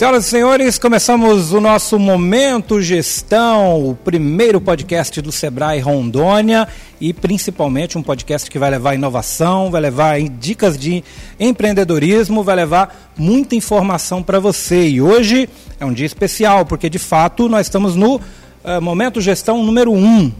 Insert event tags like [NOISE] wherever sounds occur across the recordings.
Senhoras e senhores, começamos o nosso Momento Gestão, o primeiro podcast do Sebrae Rondônia e principalmente um podcast que vai levar inovação, vai levar dicas de empreendedorismo, vai levar muita informação para você. E hoje é um dia especial, porque de fato nós estamos no uh, Momento Gestão número 1. Um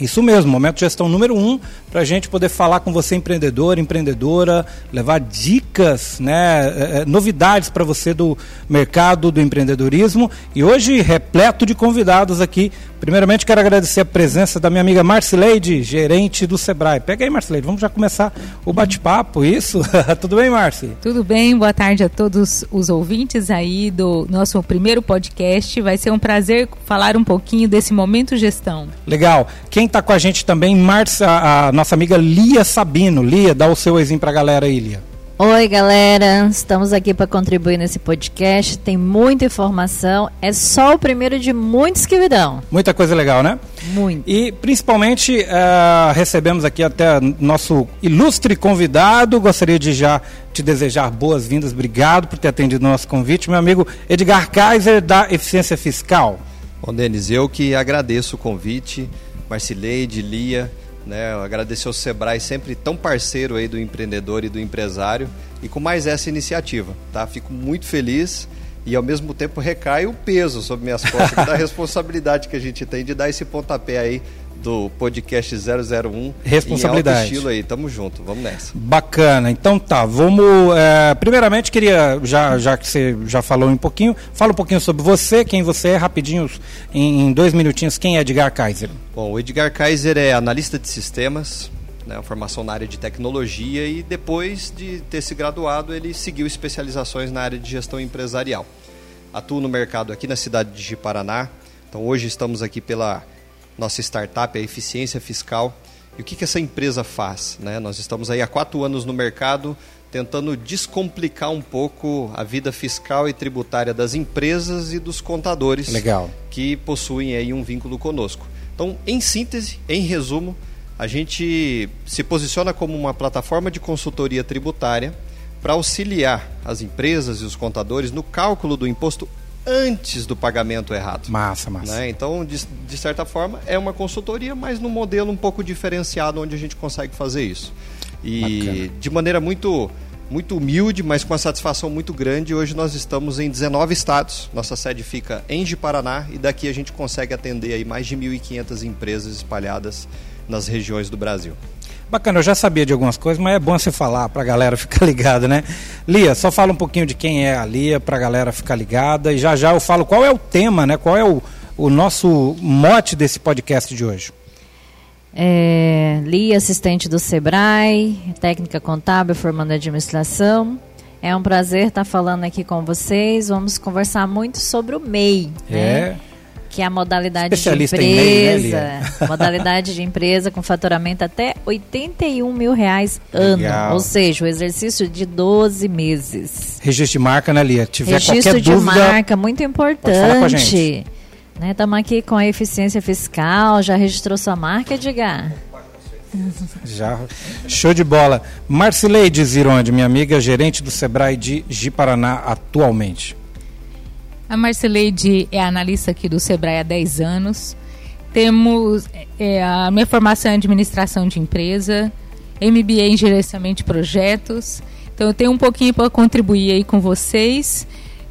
isso mesmo, momento de gestão número um, para a gente poder falar com você, empreendedor, empreendedora, levar dicas, né, é, é novidades para você do mercado do empreendedorismo. E hoje, repleto de convidados aqui Primeiramente, quero agradecer a presença da minha amiga Marcileide, gerente do Sebrae. Pega aí, Marcileide, vamos já começar o bate-papo, isso? [LAUGHS] Tudo bem, Marci? Tudo bem, boa tarde a todos os ouvintes aí do nosso primeiro podcast. Vai ser um prazer falar um pouquinho desse momento gestão. Legal. Quem está com a gente também, Marcia, a nossa amiga Lia Sabino. Lia, dá o seu oizinho para a galera aí, Lia. Oi, galera. Estamos aqui para contribuir nesse podcast. Tem muita informação. É só o primeiro de muitos que virão. Muita coisa legal, né? Muito. E principalmente uh, recebemos aqui até nosso ilustre convidado. Gostaria de já te desejar boas-vindas. Obrigado por ter atendido o nosso convite, meu amigo Edgar Kaiser da Eficiência Fiscal. Bom, Denis, eu que agradeço o convite. Marcileide, Lia né? Agradecer ao Sebrae sempre tão parceiro aí do empreendedor e do empresário e com mais essa iniciativa, tá? Fico muito feliz e ao mesmo tempo recai o peso sobre minhas costas da [LAUGHS] responsabilidade que a gente tem de dar esse pontapé aí do podcast 001 responsabilidade em alto estilo aí. Tamo junto vamos nessa. Bacana. Então tá vamos é, primeiramente queria já já que você já falou um pouquinho fala um pouquinho sobre você quem você é rapidinho em, em dois minutinhos quem é Edgar Kaiser? Bom o Edgar Kaiser é analista de sistemas né, formação na área de tecnologia e depois de ter se graduado ele seguiu especializações na área de gestão empresarial. Atuo no mercado aqui na cidade de Paraná. Então hoje estamos aqui pela nossa startup, a Eficiência Fiscal. E o que, que essa empresa faz? Né? Nós estamos aí há quatro anos no mercado tentando descomplicar um pouco a vida fiscal e tributária das empresas e dos contadores Legal. que possuem aí um vínculo conosco. Então, em síntese, em resumo, a gente se posiciona como uma plataforma de consultoria tributária para auxiliar as empresas e os contadores no cálculo do imposto antes do pagamento errado. Massa, massa. Né? Então, de, de, certa forma, é uma consultoria, mas num modelo um pouco diferenciado onde a gente consegue fazer isso. E Bacana. de maneira muito muito humilde, mas com uma satisfação muito grande. Hoje nós estamos em 19 estados. Nossa sede fica em Paraná e daqui a gente consegue atender aí mais de 1.500 empresas espalhadas nas regiões do Brasil. Bacana, eu já sabia de algumas coisas, mas é bom você falar para a galera [LAUGHS] ficar ligada, né? Lia, só fala um pouquinho de quem é a Lia para a galera ficar ligada e já já eu falo qual é o tema, né? Qual é o, o nosso mote desse podcast de hoje. É, Lia, assistente do Sebrae, técnica contábil, formando administração. É um prazer estar falando aqui com vocês. Vamos conversar muito sobre o MEI. Né? É. Né? Que é a modalidade de empresa, meio, né, [LAUGHS] modalidade de empresa com faturamento até 81 mil reais ano, Legal. ou seja, o exercício de 12 meses. Registro de marca, né, Lia? Tiver Registro de dúvida, marca, muito importante. Estamos né, aqui com a eficiência fiscal, já registrou sua marca, Edgar? Já, show de bola. Marcileide Zironde, minha amiga, gerente do Sebrae de Ji-Paraná atualmente. A Marceleide é analista aqui do Sebrae há 10 anos. Temos é, a minha formação em administração de empresa, MBA em gerenciamento de projetos. Então eu tenho um pouquinho para contribuir aí com vocês,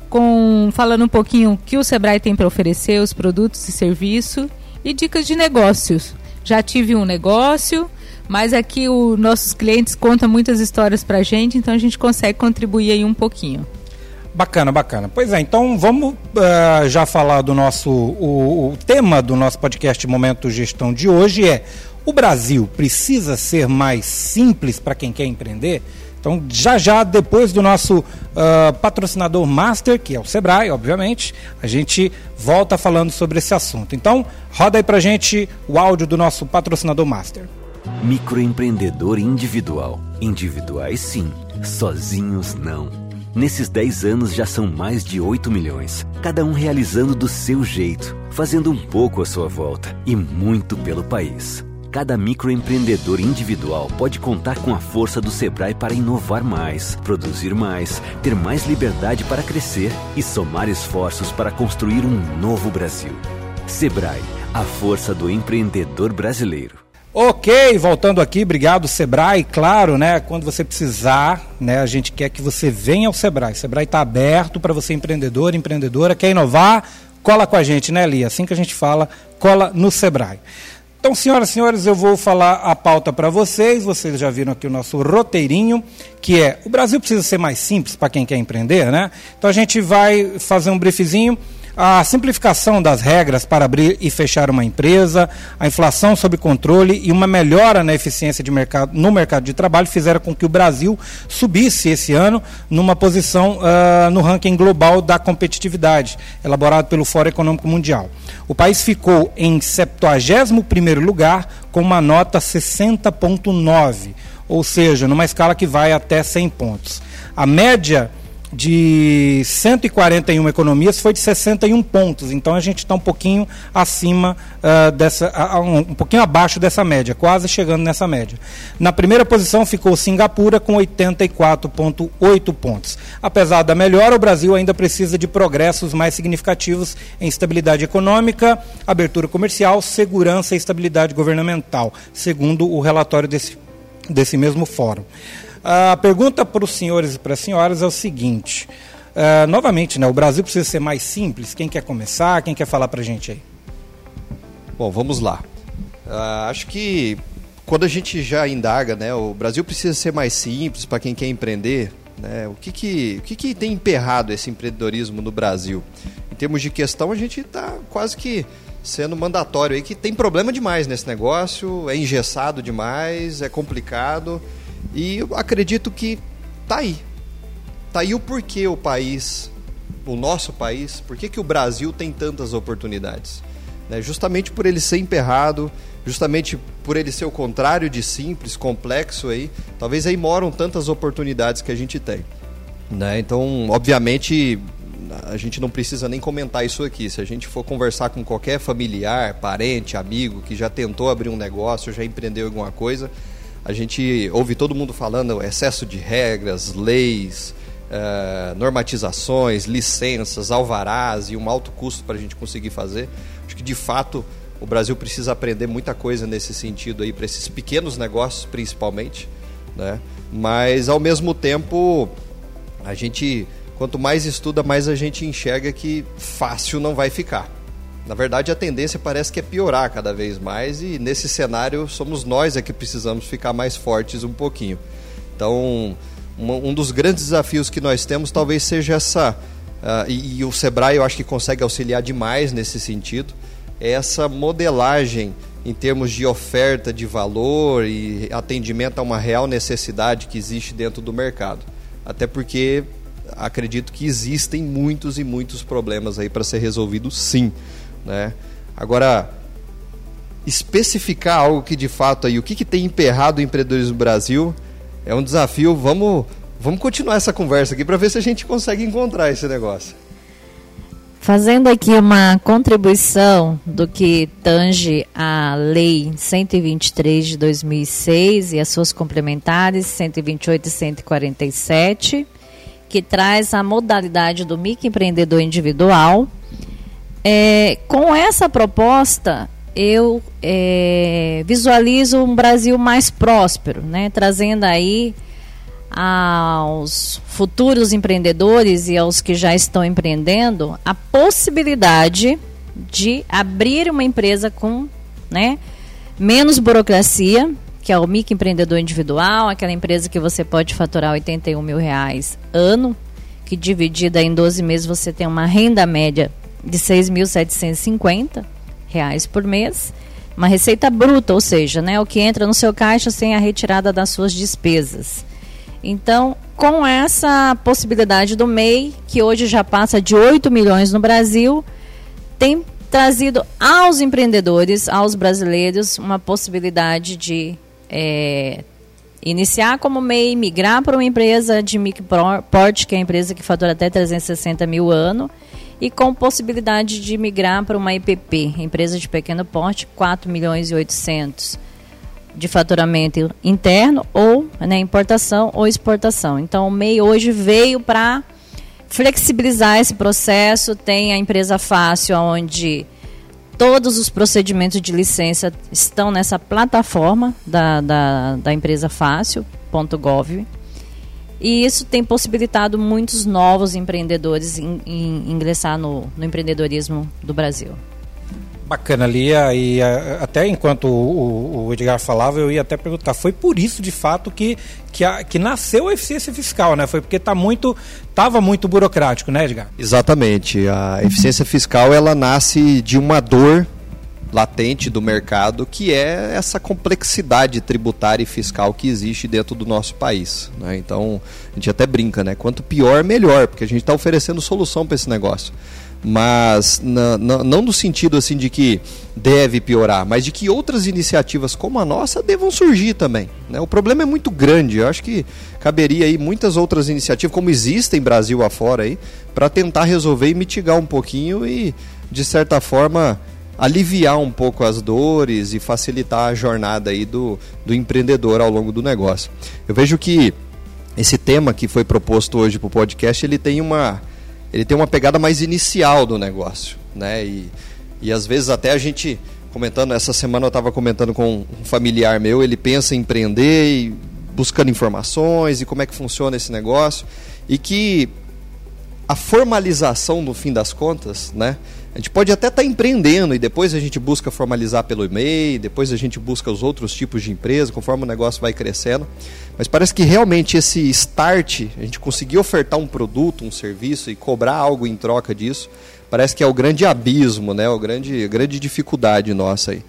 com falando um pouquinho o que o Sebrae tem para oferecer, os produtos e serviços e dicas de negócios. Já tive um negócio, mas aqui os nossos clientes contam muitas histórias para a gente, então a gente consegue contribuir aí um pouquinho. Bacana, bacana. Pois é, então vamos uh, já falar do nosso. O, o, tema do nosso podcast Momento Gestão de hoje é: o Brasil precisa ser mais simples para quem quer empreender? Então, já já, depois do nosso uh, patrocinador master, que é o Sebrae, obviamente, a gente volta falando sobre esse assunto. Então, roda aí pra gente o áudio do nosso patrocinador master. Microempreendedor individual. Individuais sim, sozinhos não. Nesses 10 anos já são mais de 8 milhões, cada um realizando do seu jeito, fazendo um pouco à sua volta e muito pelo país. cada microempreendedor individual pode contar com a força do Sebrae para inovar mais, produzir mais, ter mais liberdade para crescer e somar esforços para construir um novo Brasil. Sebrae, a força do empreendedor brasileiro. Ok, voltando aqui, obrigado Sebrae, claro, né? Quando você precisar, né? A gente quer que você venha ao Sebrae. O Sebrae está aberto para você empreendedor, empreendedora, quer inovar, cola com a gente, né, Lia? Assim que a gente fala, cola no Sebrae. Então, senhoras e senhores, eu vou falar a pauta para vocês. Vocês já viram aqui o nosso roteirinho, que é o Brasil precisa ser mais simples para quem quer empreender, né? Então a gente vai fazer um briefzinho a simplificação das regras para abrir e fechar uma empresa, a inflação sob controle e uma melhora na eficiência de mercado, no mercado de trabalho fizeram com que o Brasil subisse esse ano numa posição uh, no ranking global da competitividade, elaborado pelo Fórum Econômico Mundial. O país ficou em 71º lugar com uma nota 60.9, ou seja, numa escala que vai até 100 pontos. A média de 141 economias foi de 61 pontos. Então a gente está um pouquinho acima uh, dessa, uh, um, um, pouquinho abaixo dessa média, quase chegando nessa média. Na primeira posição ficou Singapura com 84,8 pontos. Apesar da melhora, o Brasil ainda precisa de progressos mais significativos em estabilidade econômica, abertura comercial, segurança e estabilidade governamental, segundo o relatório desse, desse mesmo fórum. A pergunta para os senhores e para as senhoras é o seguinte: uh, novamente, né, o Brasil precisa ser mais simples? Quem quer começar? Quem quer falar para a gente aí? Bom, vamos lá. Uh, acho que quando a gente já indaga, né, o Brasil precisa ser mais simples para quem quer empreender. Né, o que, que, o que, que tem emperrado esse empreendedorismo no Brasil? Em termos de questão, a gente está quase que sendo mandatório aí que tem problema demais nesse negócio, é engessado demais, é complicado. E eu acredito que tá aí. Tá aí o porquê o país, o nosso país, por que, o Brasil tem tantas oportunidades? Né? Justamente por ele ser emperrado, justamente por ele ser o contrário de simples, complexo aí, talvez aí moram tantas oportunidades que a gente tem. Né? Então, obviamente, a gente não precisa nem comentar isso aqui. Se a gente for conversar com qualquer familiar, parente, amigo que já tentou abrir um negócio, já empreendeu alguma coisa, a gente ouve todo mundo falando excesso de regras, leis, uh, normatizações, licenças, alvarás e um alto custo para a gente conseguir fazer. Acho que de fato o Brasil precisa aprender muita coisa nesse sentido aí para esses pequenos negócios principalmente, né? Mas ao mesmo tempo a gente quanto mais estuda mais a gente enxerga que fácil não vai ficar. Na verdade, a tendência parece que é piorar cada vez mais e nesse cenário somos nós é que precisamos ficar mais fortes um pouquinho. Então, um, dos grandes desafios que nós temos talvez seja essa, uh, e, e, o Sebrae eu acho que consegue auxiliar demais nesse sentido, é essa modelagem em termos de oferta de valor e atendimento a uma real necessidade que existe dentro do mercado. Até porque acredito que existem muitos e muitos problemas aí para ser resolvidos sim. Né? Agora, especificar algo que de fato aí, o que, que tem emperrado o empreendedorismo no Brasil é um desafio. Vamos, vamos continuar essa conversa aqui para ver se a gente consegue encontrar esse negócio. Fazendo aqui uma contribuição do que tange a Lei 123 de 2006 e as suas complementares 128 e 147, que traz a modalidade do microempreendedor individual, é, com essa proposta, eu é, visualizo um Brasil mais próspero, né? trazendo aí aos futuros empreendedores e aos que já estão empreendendo a possibilidade de abrir uma empresa com né, menos burocracia, que é o microempreendedor individual, aquela empresa que você pode faturar 81 mil reais ano, que dividida em 12 meses você tem uma renda média de 6.750 reais por mês, uma receita bruta, ou seja, né, o que entra no seu caixa sem a retirada das suas despesas. Então, com essa possibilidade do MEI, que hoje já passa de 8 milhões no Brasil, tem trazido aos empreendedores, aos brasileiros, uma possibilidade de é, iniciar como MEI, migrar para uma empresa de microporte, que é a empresa que fatura até 360 mil ano, e com possibilidade de migrar para uma EPP, empresa de pequeno porte, 4 milhões e 800. de faturamento interno ou né, importação ou exportação. Então o MEI hoje veio para flexibilizar esse processo, tem a empresa fácil onde todos os procedimentos de licença estão nessa plataforma da, da, da empresa fácil.gov. E isso tem possibilitado muitos novos empreendedores in, in, ingressar no, no empreendedorismo do Brasil. Bacana, Lia. E até enquanto o, o, Edgar falava, eu ia até perguntar, foi por isso de fato que, que, a, que nasceu a eficiência fiscal, né? Foi porque tá muito, estava muito burocrático, né, Edgar? Exatamente. A eficiência fiscal ela nasce de uma dor latente do mercado, que é essa complexidade tributária e fiscal que existe dentro do nosso país. Né? Então, a gente até brinca, né? Quanto pior, melhor, porque a gente está oferecendo solução para esse negócio mas na, na, não no sentido assim de que deve piorar, mas de que outras iniciativas como a nossa devam surgir também. Né? O problema é muito grande, eu acho que caberia aí muitas outras iniciativas, como existem Brasil afora aí, para tentar resolver e mitigar um pouquinho e, de certa forma, aliviar um pouco as dores e facilitar a jornada aí do, do empreendedor ao longo do negócio. Eu vejo que esse tema que foi proposto hoje para o podcast, ele tem uma ele tem uma pegada mais inicial do negócio, né? E, e às vezes até a gente comentando essa semana eu estava comentando com um familiar meu, ele pensa em empreender e buscando informações e como é que funciona esse negócio e que a formalização no fim das contas, né? A gente pode até estar tá empreendendo e depois a gente busca formalizar pelo e-mail, depois a gente busca os outros tipos de empresa, conforme o negócio vai crescendo. Mas parece que realmente esse start, a gente conseguir ofertar um produto, um serviço e cobrar algo em troca disso, parece que é o grande abismo, né? O grande, a grande dificuldade nossa aí.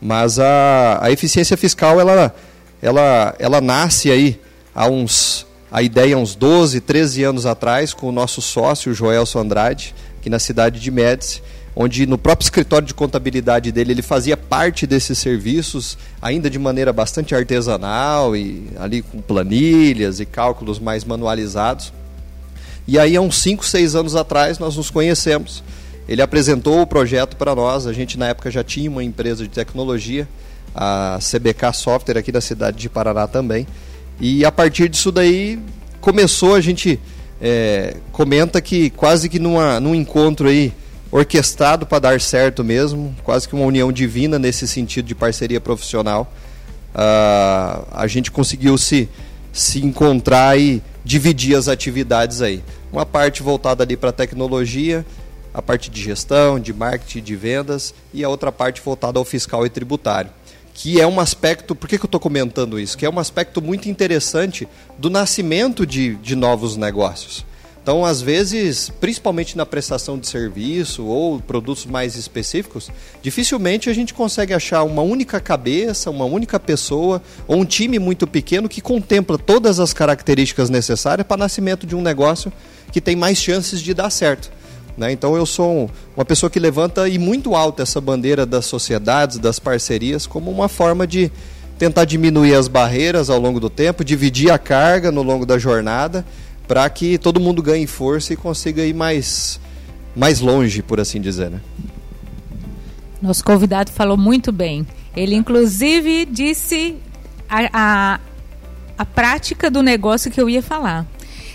Mas a, a eficiência fiscal, ela, ela, ela nasce aí há uns a ideia uns 12, 13 anos atrás com o nosso sócio Joelson Andrade, aqui na cidade de Médici, onde no próprio escritório de contabilidade dele ele fazia parte desses serviços, ainda de maneira bastante artesanal e ali com planilhas e cálculos mais manualizados. E aí, há uns 5, 6 anos atrás, nós nos conhecemos. Ele apresentou o projeto para nós, a gente na época já tinha uma empresa de tecnologia, a CBK Software aqui da cidade de Paraná também. E a partir disso daí começou a gente é, comenta que quase que numa, num encontro aí orquestrado para dar certo mesmo, quase que uma união divina nesse sentido de parceria profissional, uh, a gente conseguiu se, se encontrar e dividir as atividades aí. Uma parte voltada ali para tecnologia, a parte de gestão, de marketing, de vendas e a outra parte voltada ao fiscal e tributário que é um aspecto, por que, que eu estou comentando isso? Que é um aspecto muito interessante do nascimento de, de novos negócios. Então, às vezes, principalmente na prestação de serviço ou produtos mais específicos, dificilmente a gente consegue achar uma única cabeça, uma única pessoa ou um time muito pequeno que contempla todas as características necessárias para o nascimento de um negócio que tem mais chances de dar certo. Né? Então eu sou uma pessoa que levanta e muito alto essa bandeira das sociedades, das parcerias, como uma forma de tentar diminuir as barreiras ao longo do tempo, dividir a carga no longo da jornada, para que todo mundo ganhe força e consiga ir mais, mais longe, por assim dizer. Né? Nosso convidado falou muito bem. Ele, inclusive, disse a, a, a prática do negócio que eu ia falar.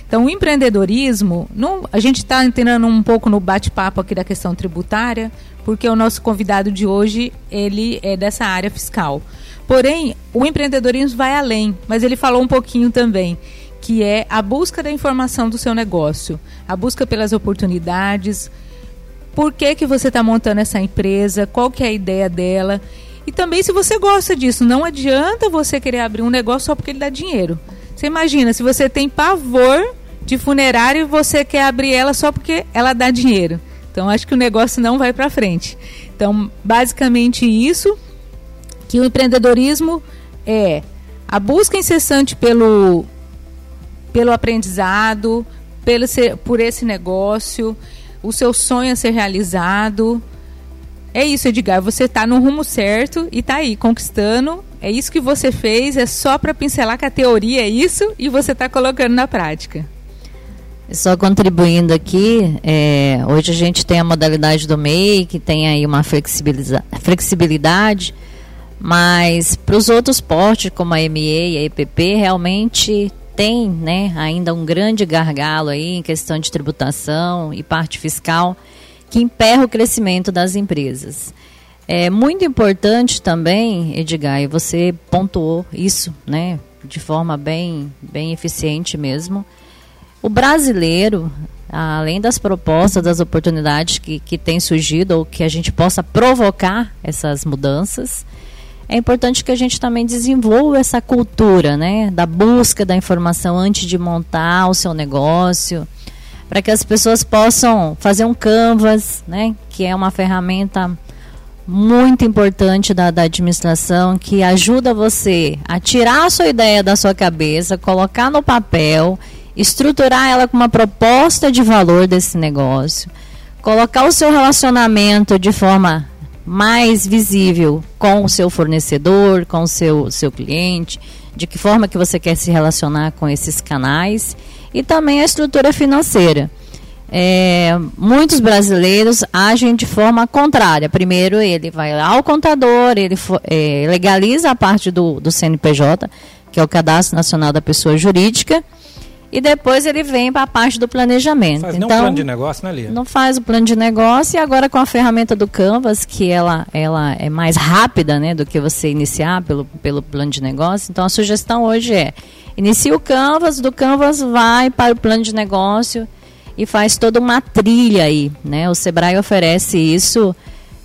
Então, o empreendedorismo, a gente está entrando um pouco no bate-papo aqui da questão tributária, porque o nosso convidado de hoje ele é dessa área fiscal. Porém, o empreendedorismo vai além, mas ele falou um pouquinho também, que é a busca da informação do seu negócio, a busca pelas oportunidades, por que, que você está montando essa empresa, qual que é a ideia dela. E também se você gosta disso, não adianta você querer abrir um negócio só porque ele dá dinheiro. Você imagina, se você tem pavor de funerária e você quer abrir ela só porque ela dá dinheiro. Então acho que o negócio não vai para frente. Então, basicamente isso que o empreendedorismo é a busca incessante pelo pelo aprendizado, pelo ser, por esse negócio, o seu sonho a ser realizado. É isso, Edgar, você está no rumo certo e está aí conquistando é isso que você fez, é só para pincelar que a teoria é isso e você está colocando na prática. Só contribuindo aqui, é, hoje a gente tem a modalidade do MEI, que tem aí uma flexibilidade, Mas para os outros portes, como a ME e a EPP, realmente tem né, ainda um grande gargalo aí em questão de tributação e parte fiscal que emperra o crescimento das empresas. É muito importante também, Edgar, e você pontuou isso, né, de forma bem, bem eficiente mesmo. O brasileiro, além das propostas, das oportunidades que, que têm surgido ou que a gente possa provocar essas mudanças, é importante que a gente também desenvolva essa cultura, né, da busca da informação antes de montar o seu negócio, para que as pessoas possam fazer um canvas, né, que é uma ferramenta muito importante da, da administração que ajuda você a tirar a sua ideia da sua cabeça, colocar no papel, estruturar ela com uma proposta de valor desse negócio, colocar o seu relacionamento de forma mais visível com o seu fornecedor, com o seu, seu cliente, de que forma que você quer se relacionar com esses canais e também a estrutura financeira. É, muitos brasileiros agem de forma contrária. Primeiro, ele vai ao contador, ele é, legaliza a parte do, do CNPJ, que é o Cadastro Nacional da Pessoa Jurídica, e depois ele vem para a parte do planejamento. Faz então, não plano de negócio, né, Lia? Não faz o plano de negócio e agora com a ferramenta do Canvas, que ela, ela é mais rápida né, do que você iniciar pelo, pelo plano de negócio. Então a sugestão hoje é inicia o Canvas, do Canvas vai para o plano de negócio e faz toda uma trilha aí. Né? O Sebrae oferece isso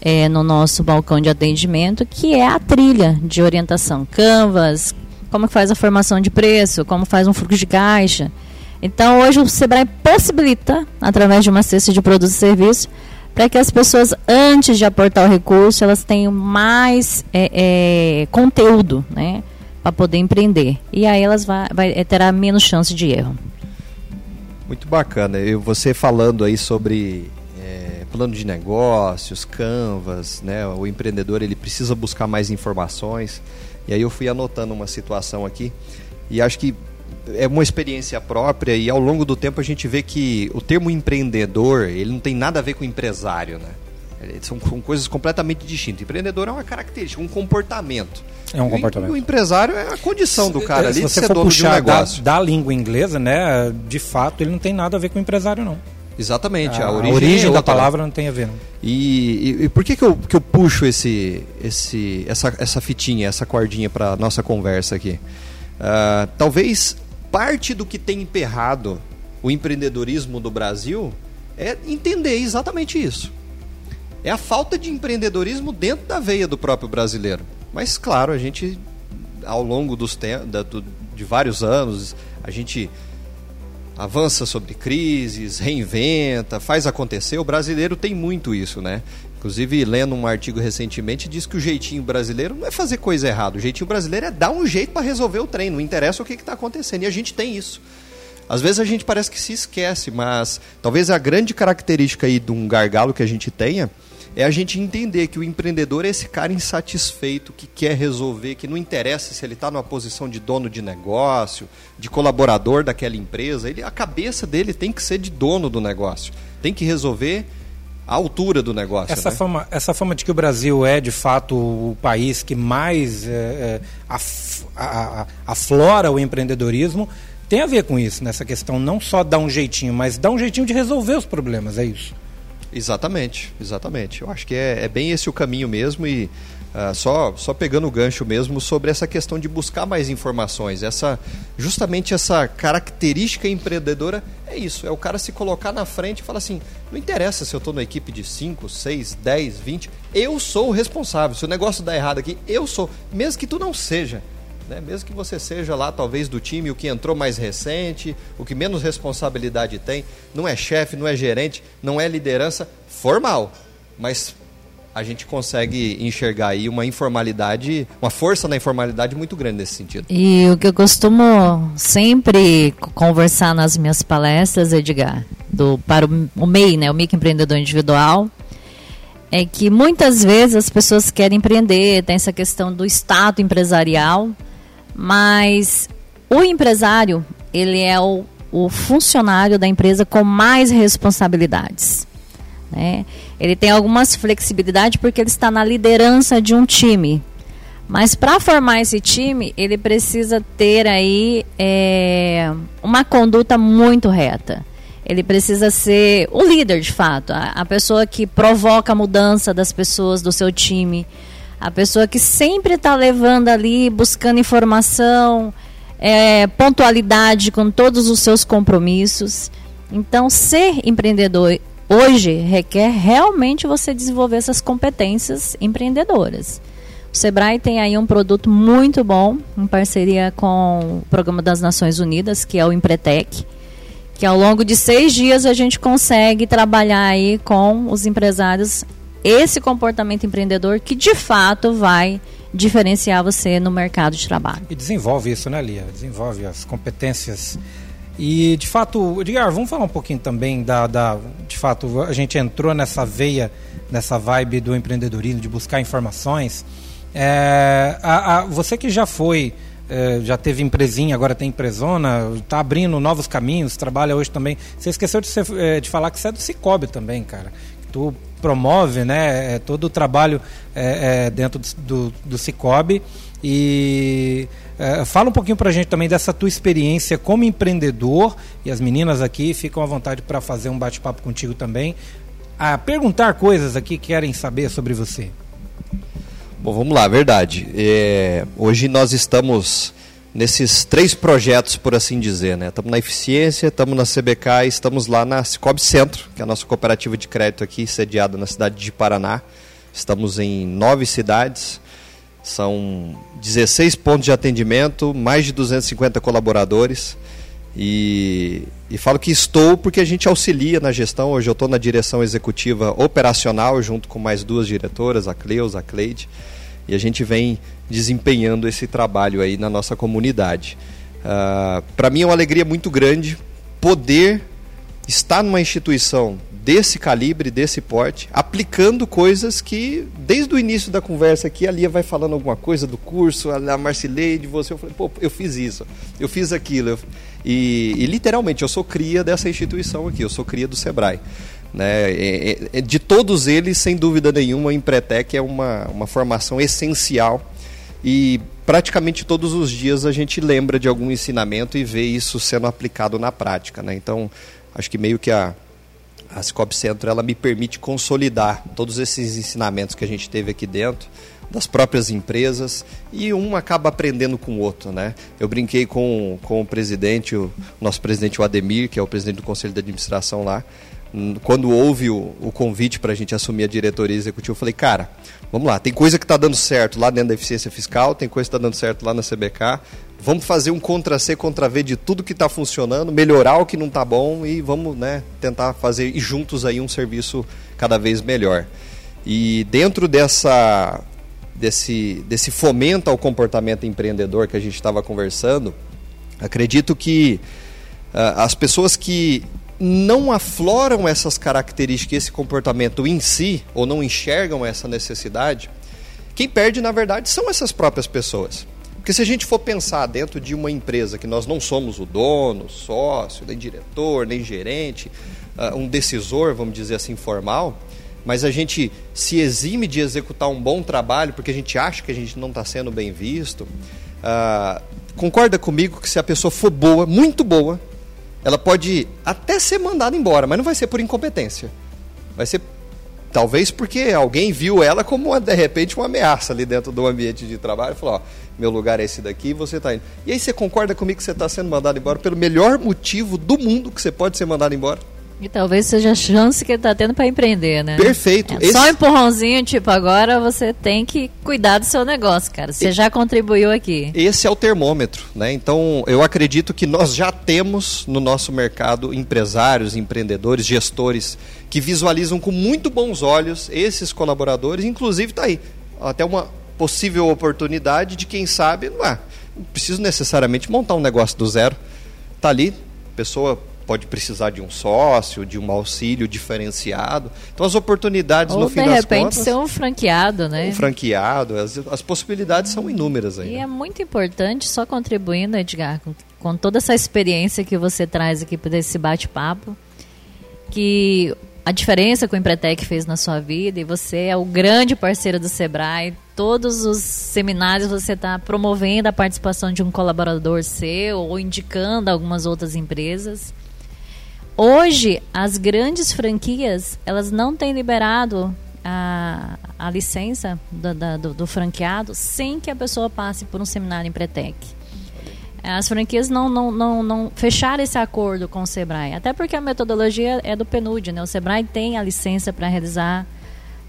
é, no nosso balcão de atendimento, que é a trilha de orientação. Canvas, como faz a formação de preço, como faz um fluxo de caixa. Então, hoje o Sebrae possibilita, através de uma cesta de produtos e serviços, para que as pessoas, antes de aportar o recurso, elas tenham mais é, é, conteúdo, né? Para poder empreender. E aí elas vai, vai, é, terá menos chance de erro. Muito bacana. E você falando aí sobre é, plano de negócios, canvas, né? O empreendedor ele precisa buscar mais informações. E aí eu fui anotando uma situação aqui e acho que é uma experiência própria e ao longo do tempo a gente vê que o termo empreendedor, ele não tem nada a ver com empresário, né? São, coisas completamente distintas. Empreendedor é uma característica, um comportamento. É um comportamento. E o empresário é a condição do cara se, ali se você de ser for dono puxar de um negócio. Da, da, língua inglesa, né, de fato, ele não tem nada a ver com empresário, não. Exatamente, a, a origem, origem é da outra. palavra não tem a ver. Não. E, e, e, por que, que, eu, que eu puxo esse, esse, essa, essa fitinha, essa cordinha para nossa conversa aqui? Uh, talvez parte do que tem emperrado o empreendedorismo do Brasil é entender exatamente isso. É a falta de empreendedorismo dentro da veia do próprio brasileiro. Mas, claro, a gente, ao longo dos da, do, de vários anos, a gente avança sobre crises, reinventa, faz acontecer. O brasileiro tem muito isso, né? Inclusive, lendo um artigo recentemente, diz que o jeitinho brasileiro não é fazer coisa errada. O jeitinho brasileiro é dar um jeito para resolver o trem. Não interessa o que está acontecendo. E a gente tem isso. Às vezes a gente parece que se esquece, mas talvez a grande característica aí de um gargalo que a gente tenha é a gente entender que o empreendedor é esse cara insatisfeito que quer resolver, que não interessa se ele está numa posição de dono de negócio, de colaborador daquela empresa, ele, a cabeça dele tem que ser de dono do negócio, tem que resolver a altura do negócio. Essa, né? fama, essa fama de que o Brasil é de fato o país que mais é, é, af, a, a, aflora o empreendedorismo tem a ver com isso, nessa questão não só dar um jeitinho, mas dar um jeitinho de resolver os problemas, é isso. Exatamente, exatamente. Eu acho que é, é bem esse o caminho mesmo e uh, só, só pegando o gancho mesmo sobre essa questão de buscar mais informações. Essa, justamente essa característica empreendedora é isso, é o cara se colocar na frente e falar assim, não interessa se eu estou na equipe de 5, 6, 10, 20, eu sou o responsável. Se o negócio dá errado aqui, eu sou, mesmo que tu não seja. Né? Mesmo que você seja lá, talvez, do time, o que entrou mais recente, o que menos responsabilidade tem, não é chefe, não é gerente, não é liderança formal, mas a gente consegue enxergar aí uma informalidade, uma força na informalidade muito grande nesse sentido. E o que eu costumo sempre conversar nas minhas palestras, Edgar, do, para o, o MEI, né, o microempreendedor individual, é que muitas vezes as pessoas querem empreender, tem essa questão do status empresarial, mas o empresário, ele é o, o funcionário da empresa com mais responsabilidades. Né? Ele tem algumas flexibilidades porque ele está na liderança de um time. Mas para formar esse time, ele precisa ter aí é, uma conduta muito reta. Ele precisa ser o líder, de fato, a, a pessoa que provoca a mudança das pessoas do seu time, a pessoa que sempre está levando ali, buscando informação, é, pontualidade com todos os seus compromissos. Então, ser empreendedor hoje requer realmente você desenvolver essas competências empreendedoras. O Sebrae tem aí um produto muito bom, em parceria com o Programa das Nações Unidas, que é o Empretec, que ao longo de seis dias a gente consegue trabalhar aí com os empresários esse comportamento empreendedor que de fato vai diferenciar você no mercado de trabalho. E desenvolve isso, né, Lia? Desenvolve as competências. E, de fato, Edgar, vamos falar um pouquinho também da, da. De fato, a gente entrou nessa veia, nessa vibe do empreendedorismo, de buscar informações. É, a, a, você que já foi, é, já teve empresinha, agora tem empresona, está abrindo novos caminhos, trabalha hoje também. Você esqueceu de, ser, é, de falar que você é do Cicobi também, cara. Tu promove né, é, todo o trabalho é, é, dentro do, do, Cicobi. E é, fala um pouquinho para a gente também dessa tua experiência como empreendedor. E as meninas aqui ficam à vontade para fazer um bate-papo contigo também. A perguntar coisas aqui que querem saber sobre você. Bom, vamos lá, verdade. É, hoje nós estamos nesses três projetos, por assim dizer. Né? Estamos na Eficiência, estamos na CBK e estamos lá na Cicobi Centro, que é a nossa cooperativa de crédito aqui, sediada na cidade de Paraná. Estamos em nove cidades, são 16 pontos de atendimento, mais de 250 colaboradores. E, e falo que estou porque a gente auxilia na gestão. Hoje eu estou na direção executiva operacional, junto com mais duas diretoras, a Cleusa, a Cleide. E a gente vem desempenhando esse trabalho aí na nossa comunidade. Uh, ah, Para mim é uma alegria muito grande poder estar numa instituição desse calibre, desse porte, aplicando coisas que, desde o início da conversa aqui, a Lia vai falando alguma coisa do curso, a Marcileide, você, eu falei, pô, eu fiz isso, eu fiz aquilo. Eu... E, e, literalmente, eu sou cria dessa instituição aqui, eu sou cria do Sebrae. Né? De todos eles, sem dúvida nenhuma, a Empretec é uma, uma formação essencial e praticamente todos os dias a gente lembra de algum ensinamento e vê isso sendo aplicado na prática. Né? Então, acho que meio que a, a Scop Centro ela me permite consolidar todos esses ensinamentos que a gente teve aqui dentro das próprias empresas e um acaba aprendendo com o outro, né? Eu brinquei com, com o presidente, o nosso presidente o Ademir, que é o presidente do conselho de administração lá, quando houve o, o convite para a gente assumir a diretoria executiva, eu falei, cara, vamos lá, tem coisa que está dando certo lá dentro da eficiência fiscal, tem coisa que está dando certo lá na CBK, vamos fazer um contra-C, contra-V de tudo que está funcionando, melhorar o que não está bom e vamos né, tentar fazer juntos aí um serviço cada vez melhor. E dentro dessa, desse, desse fomento ao comportamento empreendedor que a gente estava conversando, acredito que uh, as pessoas que não afloram essas características, esse comportamento em si, ou não enxergam essa necessidade, quem perde, na verdade, são essas próprias pessoas. Porque se a gente for pensar dentro de uma empresa que nós não somos o dono, sócio, nem diretor, nem gerente, uh, um decisor, vamos dizer assim, formal, mas a gente se exime de executar um bom trabalho porque a gente acha que a gente não está sendo bem visto. Uh, concorda comigo que se a pessoa for boa, muito boa, ela pode até ser mandada embora, mas não vai ser por incompetência. Vai ser talvez porque alguém viu ela como de repente uma ameaça ali dentro do ambiente de trabalho, e falou: ó, meu lugar é esse daqui, você está indo. E aí você concorda comigo que você está sendo mandado embora pelo melhor motivo do mundo que você pode ser mandado embora? E talvez seja a chance que ele está tendo para empreender, né? Perfeito. É, Esse... Só um empurrãozinho, tipo, agora você tem que cuidar do seu negócio, cara. Você e... já contribuiu aqui. Esse é o termômetro, né? Então, eu acredito que nós já temos no nosso mercado empresários, empreendedores, gestores que visualizam com muito bons olhos esses colaboradores, inclusive está aí até uma possível oportunidade de quem sabe, não é, não preciso necessariamente montar um negócio do zero. Está ali, pessoa pode precisar de um sócio, de um auxílio diferenciado. Então as oportunidades Ou, no fim das contas. De repente ser um franqueado, né? Um franqueado, as, as possibilidades são inúmeras aí. E né? é muito importante, só contribuindo, Edgar, com, com toda essa experiência que você traz aqui para esse bate-papo, que a diferença que o Empretec fez na sua vida e você é o grande parceiro do Sebrae todos os seminários você está promovendo a participação de um colaborador seu ou indicando algumas outras empresas. Hoje, as grandes franquias, elas não têm liberado a, a licença do, do, do, franqueado sem que a pessoa passe por um seminário em Pretec. As franquias não, não, não, não fecharam esse acordo com o Sebrae, até porque a metodologia é do PNUD, né? O Sebrae tem a licença para realizar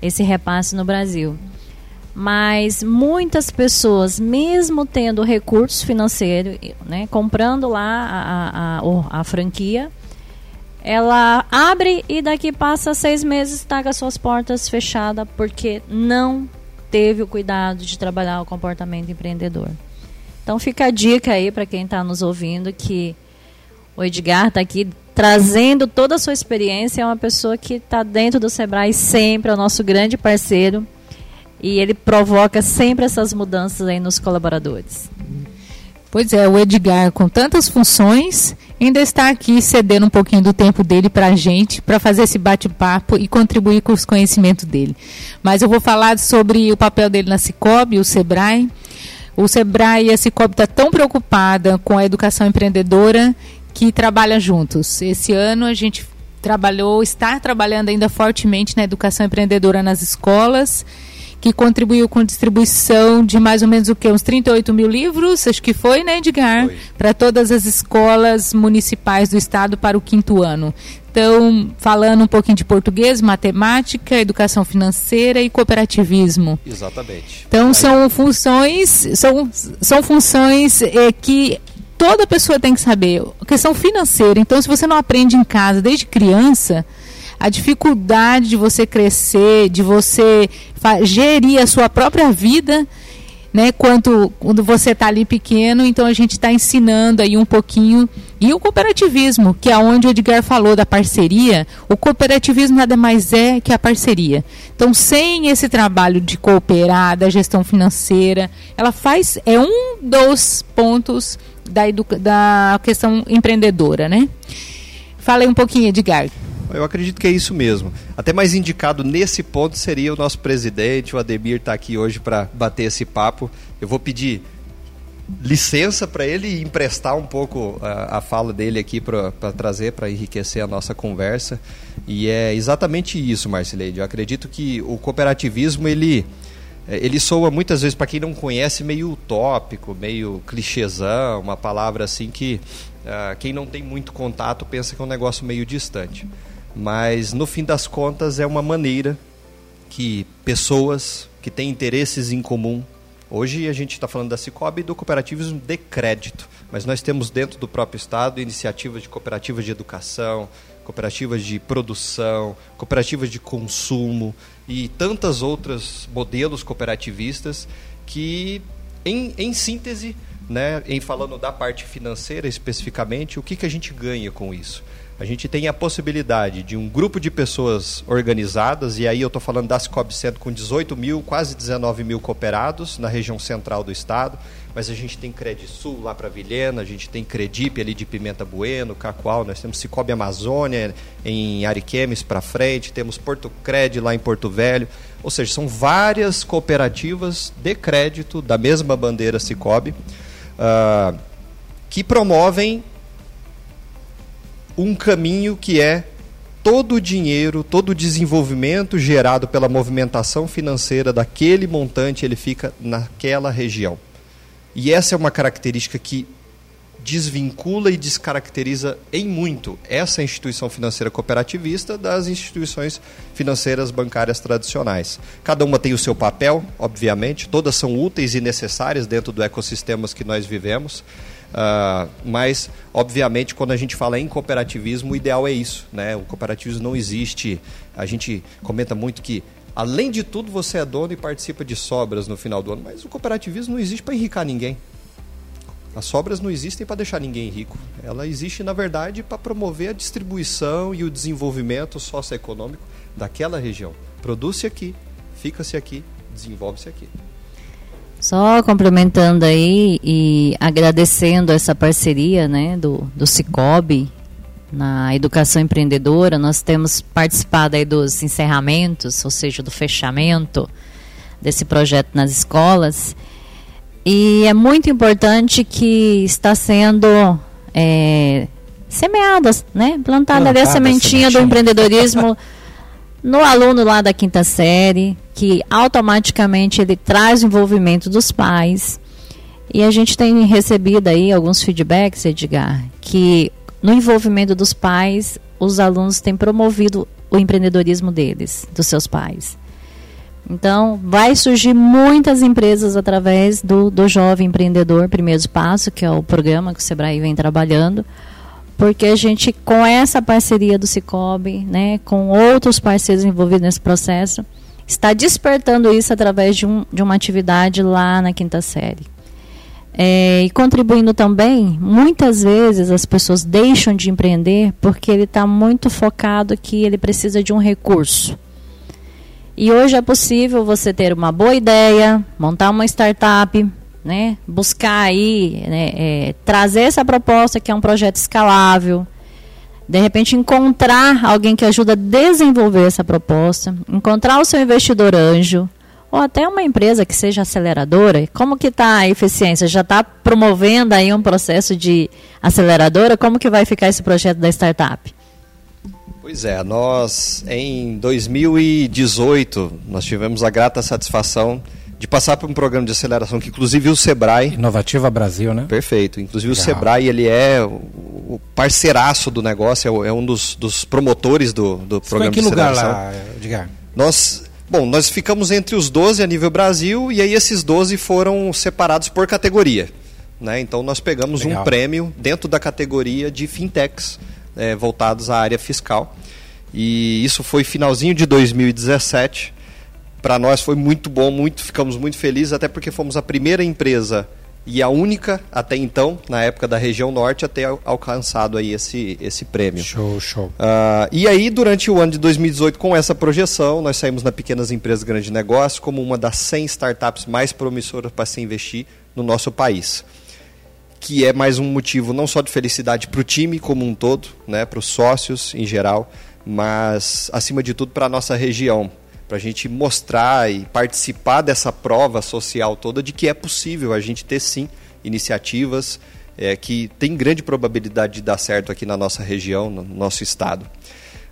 esse repasse no Brasil. Mas muitas pessoas, mesmo tendo recursos financeiros, né, comprando lá a, a, a, a franquia, ela abre e daqui passa seis meses está com as suas portas fechadas porque não teve o cuidado de trabalhar o comportamento empreendedor. Então fica a dica aí para quem está nos ouvindo que o Edgar está aqui trazendo toda a sua experiência, é uma pessoa que está dentro do Sebrae sempre, é o nosso grande parceiro e ele provoca sempre essas mudanças aí nos colaboradores. Pois é, o Edgar com tantas funções ainda está aqui cedendo um pouquinho do tempo dele para a gente, para fazer esse bate-papo e contribuir com os conhecimentos dele. Mas eu vou falar sobre o papel dele na Cicobi, o Sebrae. O Sebrae e a Cicobi estão tá tão preocupada com a educação empreendedora que trabalham juntos. Esse ano a gente trabalhou, está trabalhando ainda fortemente na educação empreendedora nas escolas que contribuiu com distribuição de mais ou menos o que? Uns 38 mil livros, acho que foi, né, Edgar? Para todas as escolas municipais do estado para o quinto ano. Então, falando um pouquinho de português, matemática, educação financeira e cooperativismo. Exatamente. Então, Aí. são funções, são, são funções é, que toda pessoa tem que saber. Questão financeira. Então, se você não aprende em casa desde criança, a dificuldade de você crescer, de você gerir a sua própria vida, né? Quanto quando você está ali pequeno, então a gente está ensinando aí um pouquinho e o cooperativismo, que é onde o Edgar falou da parceria, o cooperativismo nada mais é que a parceria. Então, sem esse trabalho de cooperar, da gestão financeira, ela faz é um dos pontos da, da questão empreendedora, né? Fala aí um pouquinho, Edgar. Eu acredito que é isso mesmo. Até mais indicado nesse ponto seria o nosso presidente, o Ademir, está aqui hoje para bater esse papo. Eu vou pedir licença para ele emprestar um pouco a, a fala dele aqui para trazer, para enriquecer a nossa conversa. E é exatamente isso, Marcileide. Eu acredito que o cooperativismo, ele, é, ele soa muitas vezes, para quem não conhece, meio utópico, meio clichêzão, uma palavra assim que uh, quem não tem muito contato pensa que é um negócio meio distante mas no fim das contas é uma maneira que pessoas que têm interesses em comum. Hoje a gente está falando da Cicobi e do cooperativismo de crédito, mas nós temos dentro do próprio Estado iniciativas de cooperativas de educação, cooperativas de produção, cooperativas de consumo e tantas outras modelos cooperativistas que, em, em síntese, né, em falando da parte financeira especificamente, o que, que a gente ganha com isso? A gente tem a possibilidade de um grupo de pessoas organizadas, e aí eu estou falando da Cicobi Centro com 18 mil, quase 19 mil cooperados na região central do estado, mas a gente tem Credisul lá para Vilhena, a gente tem Credip ali de Pimenta Bueno, Cacoal, nós temos Cicobi Amazônia em Ariquemes para frente, temos Porto Cred lá em Porto Velho, ou seja, são várias cooperativas de crédito da mesma bandeira Cicobi, uh, que promovem um caminho que é todo o dinheiro, todo o desenvolvimento gerado pela movimentação financeira daquele montante, ele fica naquela região. E essa é uma característica que desvincula e descaracteriza em muito essa instituição financeira cooperativista das instituições financeiras bancárias tradicionais. Cada uma tem o seu papel, obviamente, todas são úteis e necessárias dentro do ecossistema que nós vivemos. Uh, mas, obviamente, quando a gente fala em cooperativismo, o ideal é isso. Né? O cooperativismo não existe. A gente comenta muito que, além de tudo, você é dono e participa de sobras no final do ano. Mas o cooperativismo não existe para enricar ninguém. As sobras não existem para deixar ninguém rico. Ela existe, na verdade, para promover a distribuição e o desenvolvimento socioeconômico daquela região. Produz-se aqui, fica-se aqui, desenvolve-se aqui. Só complementando aí e agradecendo essa parceria né, do, do Cicobi na educação empreendedora, nós temos participado aí dos encerramentos, ou seja, do fechamento desse projeto nas escolas. E é muito importante que está sendo é, semeadas, né? Plantada, ali a sementinha, do empreendedorismo [LAUGHS] no aluno lá da quinta série, que automaticamente ele traz o envolvimento dos pais. E a gente tem recebido aí alguns feedbacks, Edgar, que no envolvimento dos pais, os alunos têm promovido o empreendedorismo deles, dos seus pais. Então, vai surgir muitas empresas através do, do Jovem Empreendedor Primeiro Passo, que é o programa que o Sebrae vem trabalhando, porque a gente, com essa parceria do Cicobi, né, com outros parceiros envolvidos nesse processo, está despertando isso através de, um, de uma atividade lá na quinta série. É, e contribuindo também, muitas vezes as pessoas deixam de empreender porque ele está muito focado que ele precisa de um recurso. E hoje é possível você ter uma boa ideia, montar uma startup, né, buscar aí, né, é, trazer essa proposta que é um projeto escalável, de repente encontrar alguém que ajuda a desenvolver essa proposta, encontrar o seu investidor anjo, ou até uma empresa que seja aceleradora, como que está a eficiência? Já está promovendo aí um processo de aceleradora? Como que vai ficar esse projeto da startup? Pois é, nós em 2018 nós tivemos a grata satisfação de passar por um programa de aceleração que inclusive o Sebrae Inovativa Brasil, né? Perfeito. Inclusive Legal. o Sebrae ele é o parceiraço do negócio, é um dos, dos promotores do, do Você programa foi em que de aceleração. lugar lá, Edgar? Nós Bom, nós ficamos entre os 12 a nível Brasil e aí esses 12 foram separados por categoria. Né? Então nós pegamos Legal. um prêmio dentro da categoria de fintechs é, voltados à área fiscal. E isso foi finalzinho de 2017. Para nós foi muito bom, muito, ficamos muito felizes, até porque fomos a primeira empresa e a única até então, na época da região norte, a ter alcançado aí esse, esse prêmio. Show, show. Uh, e aí, durante o ano de 2018, com essa projeção, nós saímos na Pequenas Empresas Grande Negócio como uma das 100 startups mais promissoras para se investir no nosso país. Que é mais um motivo não só de felicidade para o time como um todo, né, para os sócios em geral, mas, acima de tudo, para a nossa região, para a gente mostrar e participar dessa prova social toda de que é possível a gente ter sim iniciativas é, que tem grande probabilidade de dar certo aqui na nossa região, no nosso estado.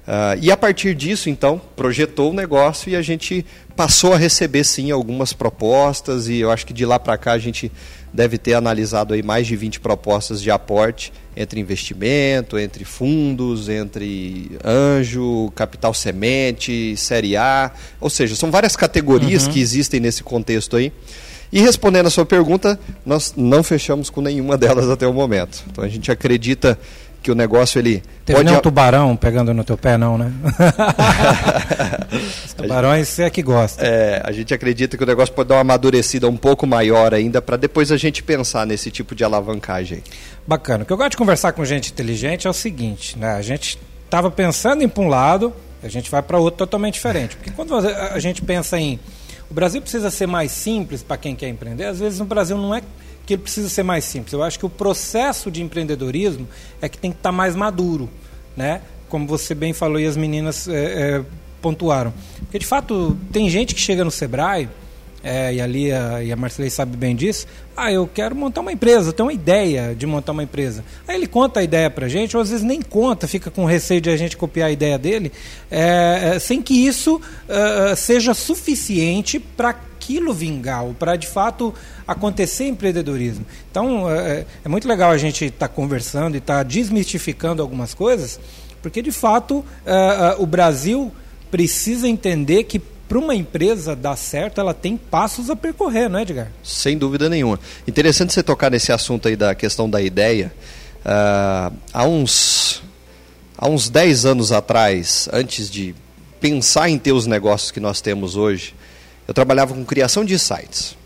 Uh, e a partir disso, então, projetou o negócio e a gente passou a receber sim algumas propostas e eu acho que de lá para cá a gente deve ter analisado aí mais de 20 propostas de aporte entre investimento, entre fundos, entre anjo, capital semente, série A, ou seja, são várias categorias uhum. que existem nesse contexto aí. E respondendo a sua pergunta, nós não fechamos com nenhuma [LAUGHS] delas até o momento. Então a gente acredita que o negócio ele Teve pode... nem um tubarão pegando no teu pé não, né? [LAUGHS] Os tubarões você é que gosta. É, a gente acredita que o negócio pode dar uma amadurecida um pouco maior ainda para depois a gente pensar nesse tipo de alavancagem. Bacana. O que eu gosto de conversar com gente inteligente é o seguinte, né? A gente estava pensando em um lado, a gente vai para outro totalmente diferente. Porque quando a gente pensa em o Brasil precisa ser mais simples para quem quer empreender, às vezes no Brasil não é que ele precisa ser mais simples. Eu acho que o processo de empreendedorismo é que tem que estar tá mais maduro, né? Como você bem falou e as meninas é, é, pontuaram. Porque, de fato, tem gente que chega no Sebrae, é, e ali a, e a Marcelei sabe bem disso, ah, eu quero montar uma empresa, tenho uma ideia de montar uma empresa. Aí ele conta a ideia pra gente, ou às vezes nem conta, fica com receio de a gente copiar a ideia dele, é, é sem que isso uh, seja suficiente para aquilo vingar, ou para de fato acontecer empreendedorismo. Então é, é muito legal a gente estar tá conversando e estar tá desmistificando algumas coisas, porque de fato é, o Brasil precisa entender que para uma empresa dar certo, ela tem passos a percorrer, não é, Edgar? Sem dúvida nenhuma. Interessante você tocar nesse assunto aí da questão da ideia. Uh, há uns há uns 10 anos atrás, antes de pensar em ter os negócios que nós temos hoje, eu trabalhava com criação de sites.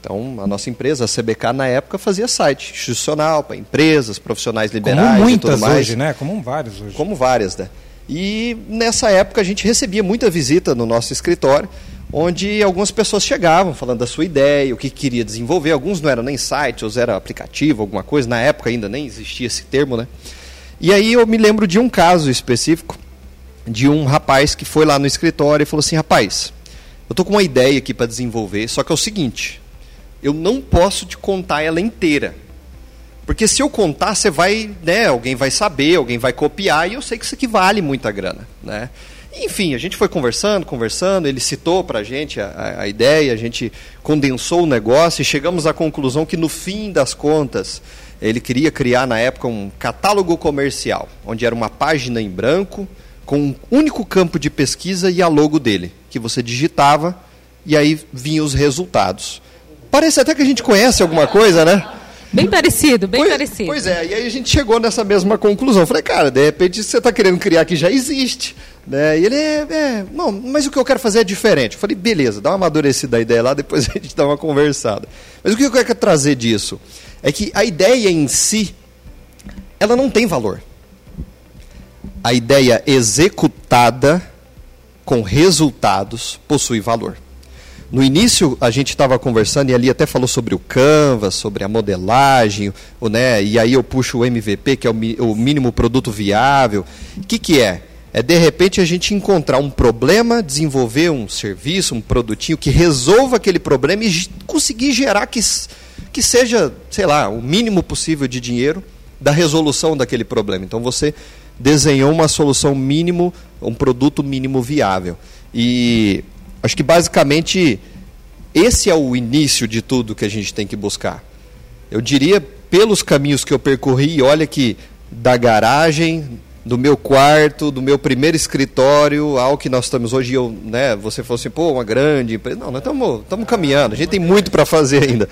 Então, a nossa empresa, a CBK, na época, fazia site institucional para empresas, profissionais liberais Como muitas e tudo mais. hoje, né? Como vários hoje. Como várias, né? E nessa época a gente recebia muita visita no nosso escritório, onde algumas pessoas chegavam falando da sua ideia, o que queria desenvolver. Alguns não eram nem site, ou era aplicativo, alguma coisa. Na época ainda nem existia esse termo, né? E aí eu me lembro de um caso específico de um rapaz que foi lá no escritório e falou assim: rapaz, eu tô com uma ideia aqui para desenvolver, só que é o seguinte, eu não posso te contar ela inteira. Porque se eu contar, você vai, né, alguém vai saber, alguém vai copiar, e eu sei que isso aqui vale muita grana, né? Enfim, a gente foi conversando, conversando, ele citou para a gente a, ideia, a gente condensou o negócio e chegamos à conclusão que no fim das contas, ele queria criar na época um catálogo comercial, onde era uma página em branco, com um único campo de pesquisa e a logo dele, que você digitava e aí vinham os resultados. Parece até que a gente conhece alguma coisa, né? Bem parecido, bem pois, parecido. Pois é, e aí a gente chegou nessa mesma conclusão. Falei, cara, de repente você está querendo criar que já existe. Né? E ele é, é, não, mas o que eu quero fazer é diferente. Eu falei, beleza, dá uma amadurecida a ideia lá, [LAUGHS] depois a gente dá uma conversada. Mas o que eu quero trazer disso é que a ideia em si, ela não tem valor. A ideia executada com resultados possui valor. No início a gente estava conversando e ali até falou sobre o Canvas, sobre a modelagem, o, né, e aí eu puxo o MVP, que é o, o mínimo produto viável. O que, que é? É de repente a gente encontrar um problema, desenvolver um serviço, um produtinho que resolva aquele problema e conseguir gerar que, que seja, sei lá, o mínimo possível de dinheiro da resolução daquele problema. Então você desenhou uma solução mínimo, um produto mínimo viável. E Acho que basicamente esse é o início de tudo que a gente tem que buscar. Eu diria, pelos caminhos que eu percorri, olha que da garagem, do meu quarto, do meu primeiro escritório, ao que nós estamos hoje, eu, né, você falou assim, pô, uma grande empresa. Não, nós estamos caminhando, a gente tem muito para fazer ainda.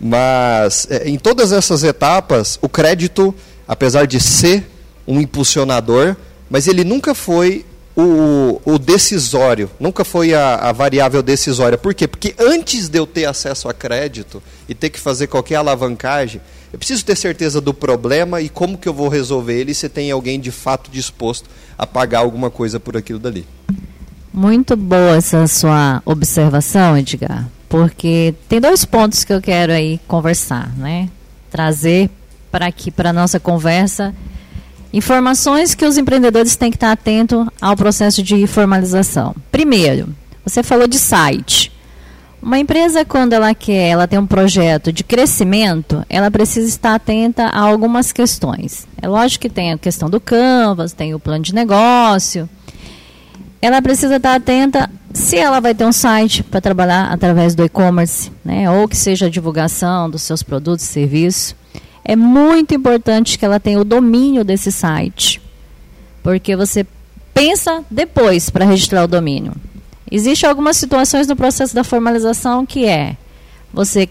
Mas é, em todas essas etapas, o crédito, apesar de ser um impulsionador, mas ele nunca foi o, o decisório, nunca foi a, a, variável decisória. Por quê? Porque antes de eu ter acesso a crédito e ter que fazer qualquer alavancagem, eu preciso ter certeza do problema e como que eu vou resolver ele se tem alguém de fato disposto a pagar alguma coisa por aquilo dali. Muito boa essa sua observação, Edgar, porque tem dois pontos que eu quero aí conversar, né? Trazer para aqui para nossa conversa Informações que os empreendedores têm que estar atentos ao processo de formalização. Primeiro, você falou de site. Uma empresa, quando ela quer, ela tem um projeto de crescimento, ela precisa estar atenta a algumas questões. É lógico que tem a questão do Canvas, tem o plano de negócio. Ela precisa estar atenta se ela vai ter um site para trabalhar através do e-commerce, né, ou que seja a divulgação dos seus produtos e serviços é muito importante que ela tenha o domínio desse site. Porque você pensa depois para registrar o domínio. Existem algumas situações no processo da formalização que é você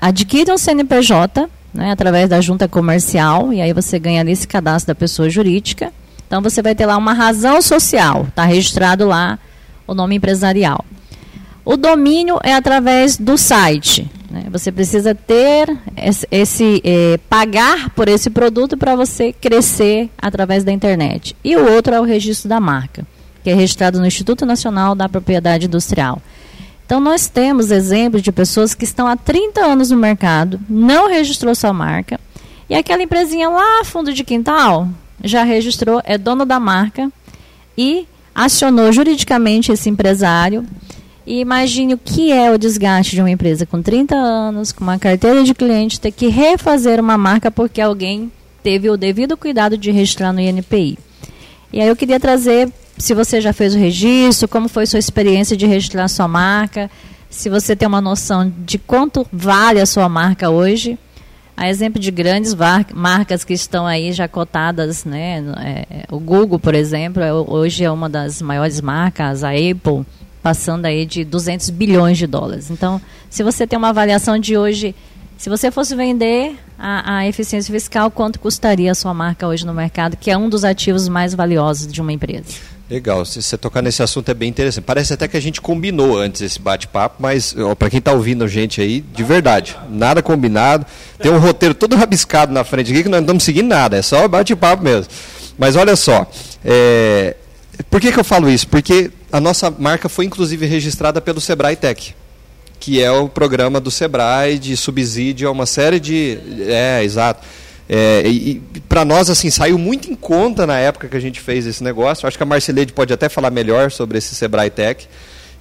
adquire um CNPJ né, através da junta comercial e aí você ganha nesse cadastro da pessoa jurídica. Então você vai ter lá uma razão social, está registrado lá o nome empresarial. O domínio é através do site. Né? Você precisa ter esse, esse é, pagar por esse produto para você crescer através da internet. E o outro é o registro da marca, que é registrado no Instituto Nacional da Propriedade Industrial. Então nós temos exemplos de pessoas que estão há 30 anos no mercado, não registrou sua marca, e aquela empresinha lá fundo de quintal já registrou, é dono da marca e acionou juridicamente esse empresário e imagine o que é o desgaste de uma empresa com 30 anos, com uma carteira de cliente, ter que refazer uma marca porque alguém teve o devido cuidado de registrar no INPI. E aí eu queria trazer, se você já fez o registro, como foi sua experiência de registrar sua marca, se você tem uma noção de quanto vale a sua marca hoje. A exemplo de grandes marcas que estão aí já cotadas, né? É, o Google, por exemplo, é, hoje é uma das maiores marcas, a Apple passando aí de 200 bilhões de dólares. Então, se você tem uma avaliação de hoje, se você fosse vender a, a, eficiência fiscal, quanto custaria a sua marca hoje no mercado, que é um dos ativos mais valiosos de uma empresa? Legal, se você tocar nesse assunto é bem interessante. Parece até que a gente combinou antes esse bate-papo, mas para quem está ouvindo a gente aí, de verdade, nada combinado. Tem um roteiro todo rabiscado na frente aqui que nós não estamos seguindo nada, é só bate-papo mesmo. Mas olha só, é, por que, que eu falo isso? Porque a nossa marca foi inclusive registrada pelo Sebrae Tech, que é o programa do Sebrae de subsídio a uma série de. É, exato. É, e, para nós, assim, saiu muito em conta na época que a gente fez esse negócio. Acho que a Marcelede pode até falar melhor sobre esse Sebrae Tech.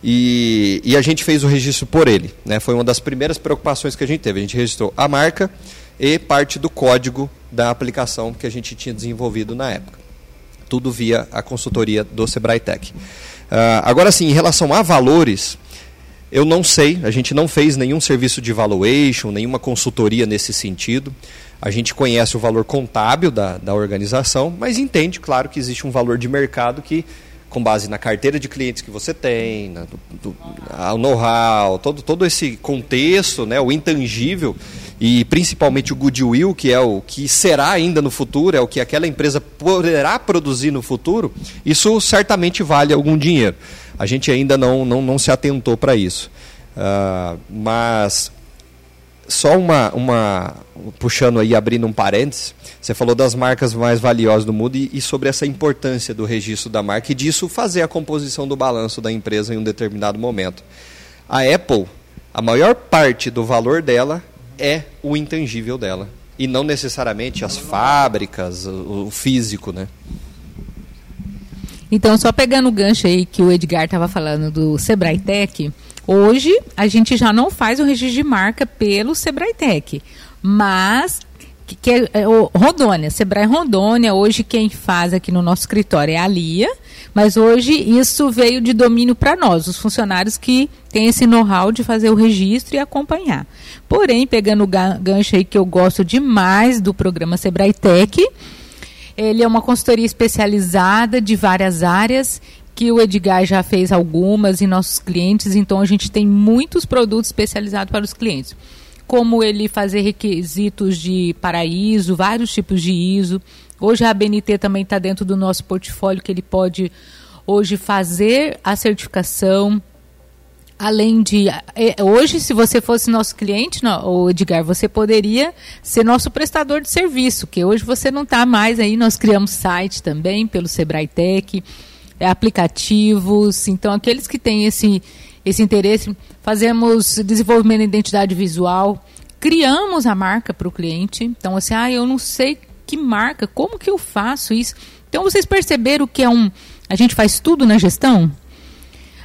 E, e, a gente fez o registro por ele. Né? Foi uma das primeiras preocupações que a gente teve. A gente registrou a marca e parte do código da aplicação que a gente tinha desenvolvido na época. Tudo via a consultoria do Sebrae Tech. Uh, agora sim, em relação a valores, eu não sei, a gente não fez nenhum serviço de valuation, nenhuma consultoria nesse sentido. A gente conhece o valor contábil da, da organização, mas entende, claro, que existe um valor de mercado que, com base na carteira de clientes que você tem, na, do, do, know-how, todo, todo esse contexto, né, o intangível, e principalmente o goodwill, que é o que será ainda no futuro, é o que aquela empresa poderá produzir no futuro, isso certamente vale algum dinheiro a gente ainda não, não, não se atentou para isso. Uh, mas só uma, uma puxando aí, abrindo um parênteses, você falou das marcas mais valiosas do mundo e, e, sobre essa importância do registro da marca e disso fazer a composição do balanço da empresa em um determinado momento. A Apple, a maior parte do valor dela é o intangível dela e não necessariamente as fábricas, o, o físico, né? Então, só pegando o gancho aí que o Edgar estava falando do Sebrae Tech, hoje a gente já não faz o registro de marca pelo Sebrae Tech, mas que, que é, é, o Rondônia, Sebrae Rondônia, hoje quem faz aqui no nosso escritório é a Lia, mas hoje isso veio de domínio para nós, os funcionários que têm esse know-how de fazer o registro e acompanhar. Porém, pegando o gancho aí que eu gosto demais do programa Sebrae Tech, ele é uma consultoria especializada de várias áreas que o Edgar já fez algumas em nossos clientes, então a gente tem muitos produtos especializados para os clientes. Como ele fazer requisitos de paraíso, vários tipos de ISO. Hoje a BNT também está dentro do nosso portfólio que ele pode hoje fazer a certificação além de é, hoje se você fosse nosso cliente, o Edgar, você poderia ser nosso prestador de serviço, que hoje você não está mais aí. Nós criamos site também pelo Sebrae Tech, é, aplicativos. Então aqueles que têm esse esse interesse, fazemos desenvolvimento de identidade visual, criamos a marca para o cliente. Então assim, ah, eu não sei que marca, como que eu faço isso? Então vocês perceberam que é um a gente faz tudo na gestão?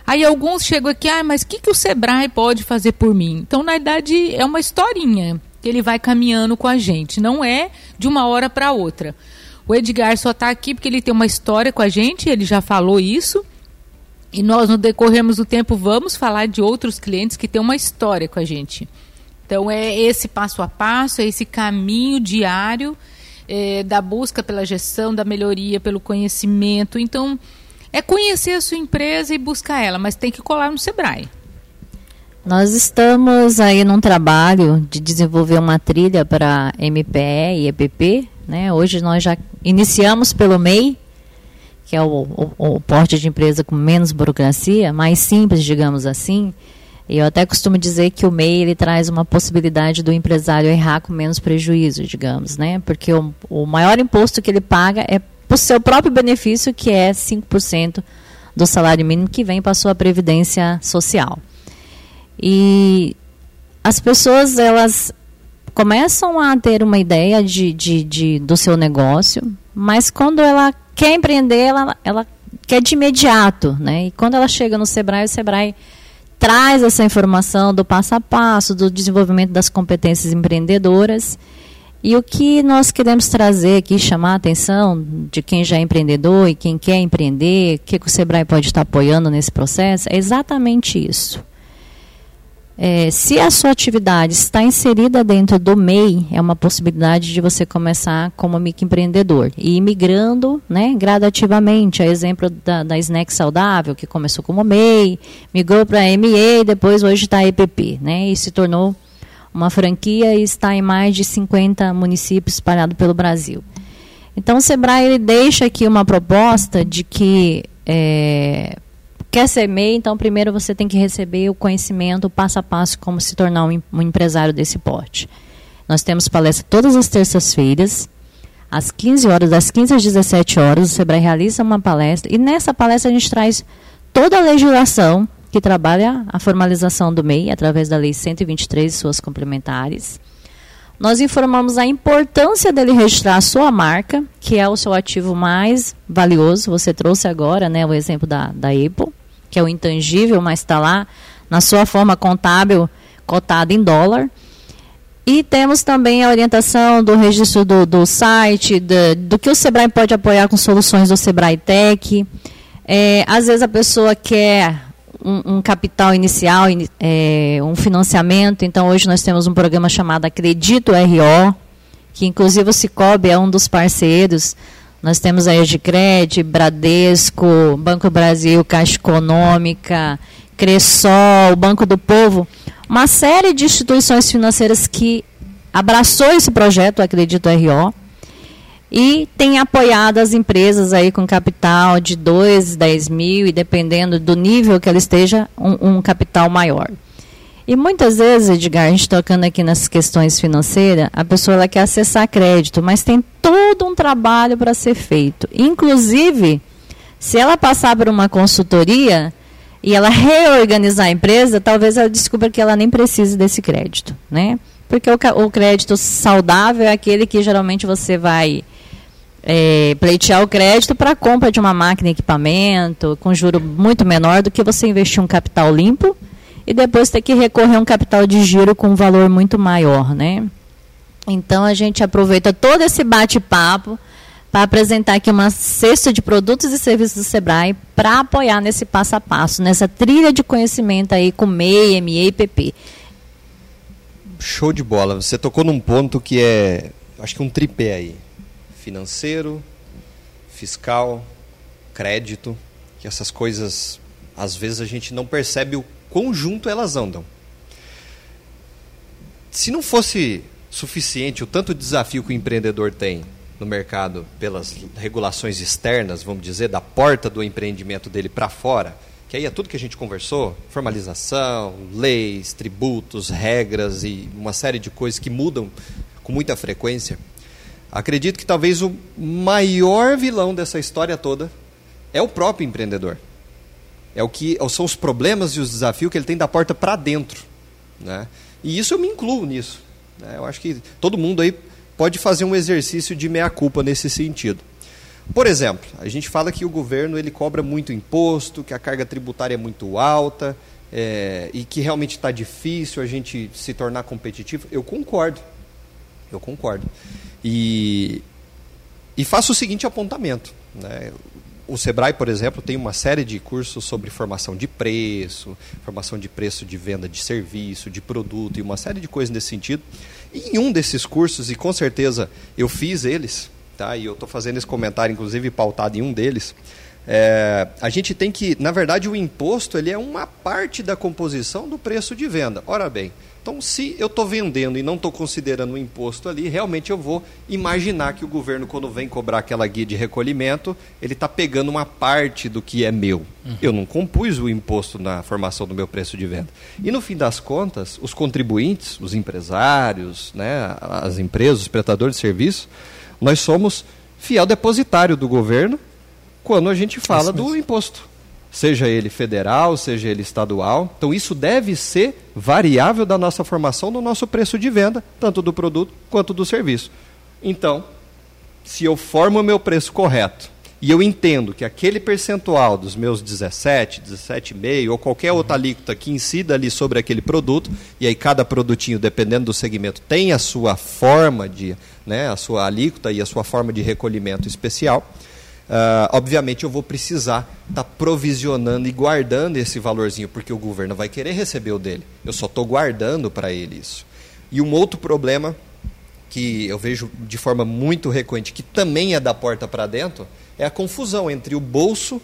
Aí alguns chegam aqui, ah, mas o que, que o Sebrae pode fazer por mim? Então, na verdade, é uma historinha que ele vai caminhando com a gente. Não é de uma hora para outra. O Edgar só está aqui porque ele tem uma história com a gente, ele já falou isso. E nós, no decorrermos do tempo, vamos falar de outros clientes que têm uma história com a gente. Então, é esse passo a passo, é esse caminho diário é, da busca pela gestão, da melhoria, pelo conhecimento. Então, é conhecer a sua empresa e buscar ela, mas tem que colar no Sebrae. Nós estamos aí num trabalho de desenvolver uma trilha para MPE e EPP. Né? Hoje nós já iniciamos pelo MEI, que é o, o, o porte de empresa com menos burocracia, mais simples, digamos assim. Eu até costumo dizer que o MEI ele traz uma possibilidade do empresário errar com menos prejuízo, digamos, né? Porque o, o maior imposto que ele paga é por seu próprio benefício, que é 5% do salário mínimo que vem para a sua previdência social. E as pessoas, elas começam a ter uma ideia de, de, de, do seu negócio, mas quando ela quer empreender, ela, ela quer de imediato, né? E quando ela chega no Sebrae, o Sebrae traz essa informação do passo a passo, do desenvolvimento das competências empreendedoras e o que nós queremos trazer aqui, chamar a atenção de quem já é empreendedor e quem quer empreender, o que, que o Sebrae pode estar apoiando nesse processo, é exatamente isso. É, se a sua atividade está inserida dentro do MEI, é uma possibilidade de você começar como microempreendedor e ir migrando né, gradativamente. A exemplo da, da Snack Saudável, que começou como MEI, migrou para ME e depois hoje está EPP, né, e se tornou uma franquia e está em mais de 50 municípios espalhados pelo Brasil. Então, o Sebrae ele deixa aqui uma proposta de que é, quer ser MEI, então primeiro você tem que receber o conhecimento passo a passo como se tornar um, um empresário desse porte. Nós temos palestra todas as terças-feiras, às 15 horas, das 15 às 17 horas, o Sebrae realiza uma palestra e nessa palestra a gente traz toda a legislação que trabalha a formalização do MEI através da Lei 123 e suas complementares. Nós informamos a importância dele registrar a sua marca, que é o seu ativo mais valioso. Você trouxe agora né, o exemplo da, da Apple, que é o intangível, mas está lá na sua forma contábil, cotada em dólar. E temos também a orientação do registro do, do site, do, do, que o Sebrae pode apoiar com soluções do Sebrae Tech. É, às vezes a pessoa quer um, um capital inicial, é, um financiamento. Então, hoje nós temos um programa chamado Acredito RO, que inclusive o Cicobi é um dos parceiros. Nós temos a Edcred, Bradesco, Banco Brasil, Caixa Econômica, Cressol, Banco do Povo uma série de instituições financeiras que abraçou esse projeto, acredito RO, e tem apoiado as empresas aí com capital de 2, 10 mil, e dependendo do nível que ela esteja, um, um capital maior. E muitas vezes, Edgar, a gente tocando aqui nas questões financeiras, a pessoa ela quer acessar crédito, mas tem todo um trabalho para ser feito. Inclusive, se ela passar por uma consultoria, e ela reorganizar a empresa, talvez ela descubra que ela nem precise desse crédito, né? Porque o, o crédito saudável é aquele que geralmente você vai é, pleitear o crédito para compra de uma máquina e equipamento com juro muito menor do que você investir um capital limpo e depois ter que recorrer a um capital de giro com um valor muito maior, né? Então a gente aproveita todo esse bate-papo para apresentar aqui uma cesta de produtos e serviços do Sebrae para apoiar nesse passo a passo, nessa trilha de conhecimento aí com MEI, ME e PP. Show de bola. Você tocou num ponto que é, acho que um tripé aí. Financeiro, fiscal, crédito, que essas coisas, às vezes a gente não percebe o conjunto elas andam. Se não fosse suficiente o tanto desafio que o empreendedor tem no mercado pelas regulações externas, vamos dizer, da porta do empreendimento dele para fora, que aí é tudo que a gente conversou, formalização, leis, tributos, regras e uma série de coisas que mudam com muita frequência. Acredito que talvez o maior vilão dessa história toda é o próprio empreendedor. É o que são os problemas e os desafios que ele tem da porta para dentro, né? E isso eu me incluo nisso. Né? Eu acho que todo mundo aí pode fazer um exercício de meia-culpa nesse sentido. Por exemplo, a gente fala que o governo ele cobra muito imposto, que a carga tributária é muito alta é, e que realmente está difícil a gente se tornar competitivo. Eu concordo. Eu concordo. E, e faço o seguinte apontamento. Né? O Sebrae, por exemplo, tem uma série de cursos sobre formação de preço, formação de preço de venda de serviço, de produto e uma série de coisas nesse sentido. E em um desses cursos, e com certeza eu fiz eles, tá? e eu estou fazendo esse comentário, inclusive pautado em um deles, é, a gente tem que, na verdade, o imposto ele é uma parte da composição do preço de venda. Ora bem, então, se eu estou vendendo e não estou considerando o imposto ali, realmente eu vou imaginar que o governo, quando vem cobrar aquela guia de recolhimento, ele está pegando uma parte do que é meu. Uhum. Eu não compus o imposto na formação do meu preço de venda. E no fim das contas, os contribuintes, os empresários, né, as empresas, os prestadores de serviço, nós somos fiel depositário do governo quando a gente fala do imposto seja ele federal, seja ele estadual. Então, isso deve ser variável da nossa formação no nosso preço de venda, tanto do produto quanto do serviço. Então, se eu formo o meu preço correto e eu entendo que aquele percentual dos meus 17, 17,5 ou qualquer outra alíquota que incida ali sobre aquele produto, e aí cada produtinho, dependendo do segmento, tem a sua forma de, né, a sua alíquota e a sua forma de recolhimento especial, Uh, obviamente eu vou precisar estar tá provisionando e guardando esse valorzinho, porque o governo vai querer receber o dele. Eu só estou guardando para ele isso. E um outro problema que eu vejo de forma muito recorrente, que também é da porta para dentro, é a confusão entre o bolso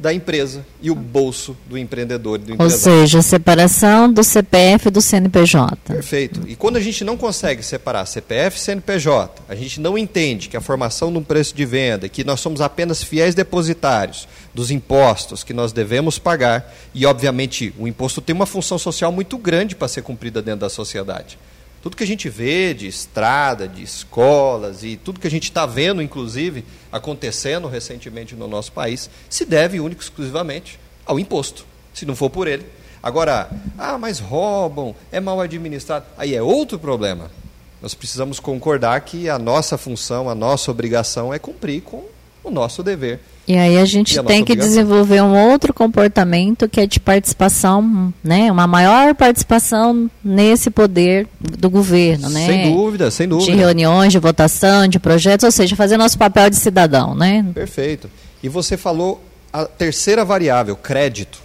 da empresa e o bolso do empreendedor. Do Ou seja, separação do CPF e do CNPJ. Perfeito. E quando a gente não consegue separar CPF e CNPJ, a gente não entende que a formação de um preço de venda, que nós somos apenas fiéis depositários dos impostos que nós devemos pagar, e obviamente o imposto tem uma função social muito grande para ser cumprida dentro da sociedade. Tudo que a gente vê de estrada, de escolas e tudo que a gente está vendo, inclusive, acontecendo recentemente no nosso país, se deve único exclusivamente ao imposto. Se não for por ele. Agora, ah, mas roubam, é mal administrado. Aí é outro problema. Nós precisamos concordar que a nossa função, a nossa obrigação é cumprir com o nosso dever. E aí a gente a tem que obrigação. desenvolver um outro comportamento que é de participação, né? Uma maior participação nesse poder do governo, né? Sem dúvida, sem De dúvida. reuniões, de votação, de projetos, ou seja, fazer nosso papel de cidadão, né? Perfeito. E você falou a terceira variável, crédito.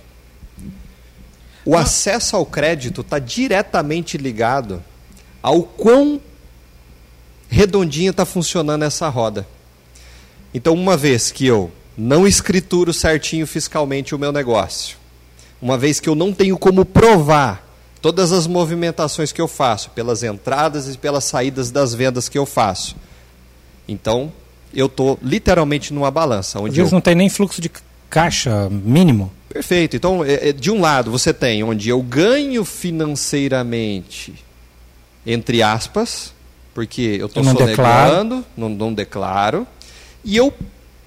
O acesso ao crédito está diretamente ligado ao quão redondinha está funcionando essa roda. Então, uma vez que eu não escrituro certinho fiscalmente o meu negócio, uma vez que eu não tenho como provar todas as movimentações que eu faço, pelas entradas e pelas saídas das vendas que eu faço, então eu estou literalmente numa balança. Às Onde vezes eu... não tem nem fluxo de caixa mínimo. Perfeito. Então, é- é, de um lado, você tem onde eu ganho financeiramente, entre aspas, porque eu estou sonegando, não, não declaro, e eu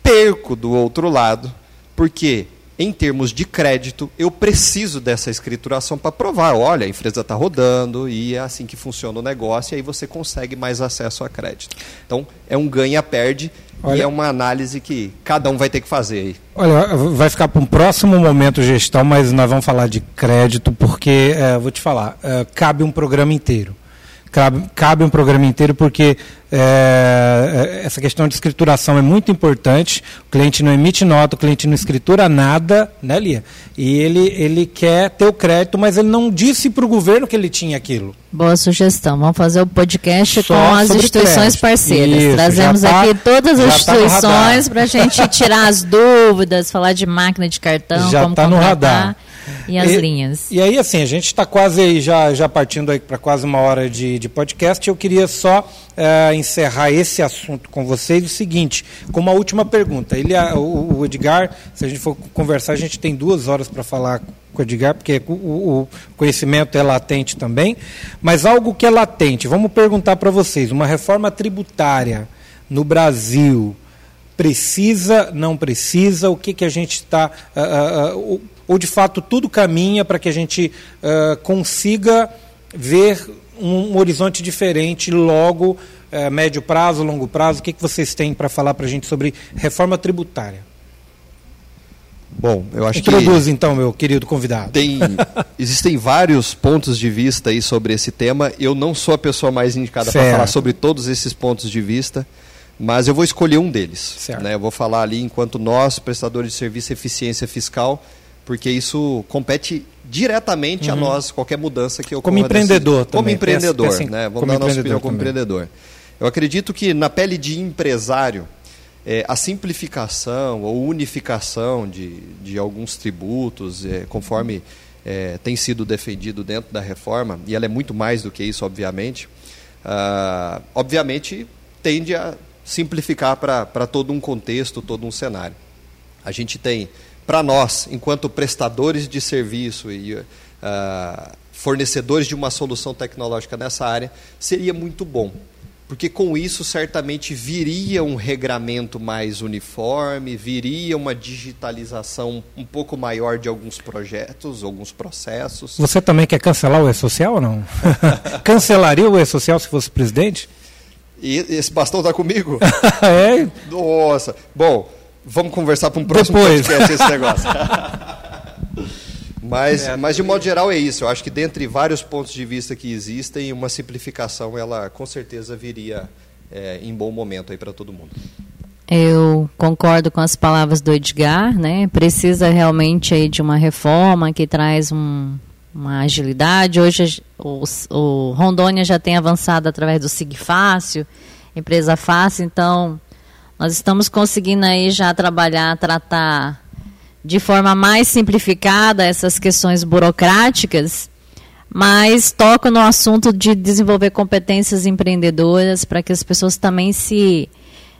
perco do outro lado, porque, em termos de crédito, eu preciso dessa escrituração para provar, olha, a empresa está rodando e é assim que funciona o negócio, e aí você consegue mais acesso a crédito. Então, é um ganha-perde e é uma análise que cada um vai ter que fazer aí. Olha, vai ficar para um próximo momento gestão, mas nós vamos falar de crédito, porque, é, vou te falar, é, cabe um programa inteiro. Cabe, cabe um programa inteiro, porque é, é, essa questão de escrituração é muito importante. O cliente não emite nota, o cliente não escritura nada, né, Lia? E ele, ele quer ter o crédito, mas ele não disse para o governo que ele tinha aquilo. Boa sugestão. Vamos fazer o podcast Só com as instituições crédito. parceiras. Isso, Trazemos tá- aqui todas as tá no instituições radar. para a gente tirar as dúvidas, falar de máquina de cartão, Já como tá no contratar radar. E as linhas. E aí, assim, a gente está quase aí, já, já partindo aí para quase uma hora de, de podcast. Eu queria só eh, encerrar esse assunto com vocês o seguinte, com uma última pergunta. Ele, o, o Edgar, se a gente for conversar, a gente tem duas horas para falar com o Edgar, porque o, o conhecimento é latente também. Mas algo que é latente, vamos perguntar para vocês: uma reforma tributária no Brasil precisa, não precisa, o que, que a gente está. ah, ah, ah, ou, de fato tudo caminha para que a gente ah, consiga ver um, horizonte diferente logo, eh, médio prazo, longo prazo. O que, que vocês têm para falar para a gente sobre reforma tributária? Bom, eu acho que Introduz então, meu querido convidado. tem, existem vários pontos de vista aí sobre esse tema. Eu não sou a pessoa mais indicada para falar sobre todos esses pontos de vista, mas eu vou escolher um deles. Certo. né? Eu vou falar ali enquanto nós, prestadores de serviço e eficiência fiscal, porque isso compete diretamente a nós, qualquer mudança que ocorra. Como empreendedor desse- Como também, empreendedor, pensa- pensa em- né? Vamos como dar a nossa empreendedor opinião como também. empreendedor. Eu acredito que na pele de empresário, é, a simplificação ou unificação de, de alguns tributos, é, conforme é, tem sido defendido dentro da reforma, e ela é muito mais do que isso, obviamente, ah, obviamente tende a simplificar para todo um contexto, todo um cenário. A gente tem, para nós, enquanto prestadores de serviço e ah, fornecedores de uma solução tecnológica nessa área, seria muito bom. Porque com isso certamente viria um regramento mais uniforme, viria uma digitalização um pouco maior de alguns projetos, alguns processos. Você também quer cancelar o E-Social ou não? [LAUGHS] Cancelaria o E-Social se fosse presidente? E esse bastão está comigo? [LAUGHS] é, Nossa. Bom, vamos conversar para um próximo Depois. podcast esse negócio. [LAUGHS] mas, mas de modo geral é isso. Eu acho que dentre vários pontos de vista que existem, uma simplificação ela com certeza viria é, em bom momento aí para todo mundo. Eu concordo com as palavras do Edgar, né? Precisa realmente aí de uma reforma que traz um, uma agilidade. Hoje o, o Rondônia já tem avançado através do Sig Fácil, empresa fácil, então nós estamos conseguindo aí já trabalhar, tratar de forma mais simplificada essas questões burocráticas, mas toca no assunto de desenvolver competências empreendedoras para que as pessoas também se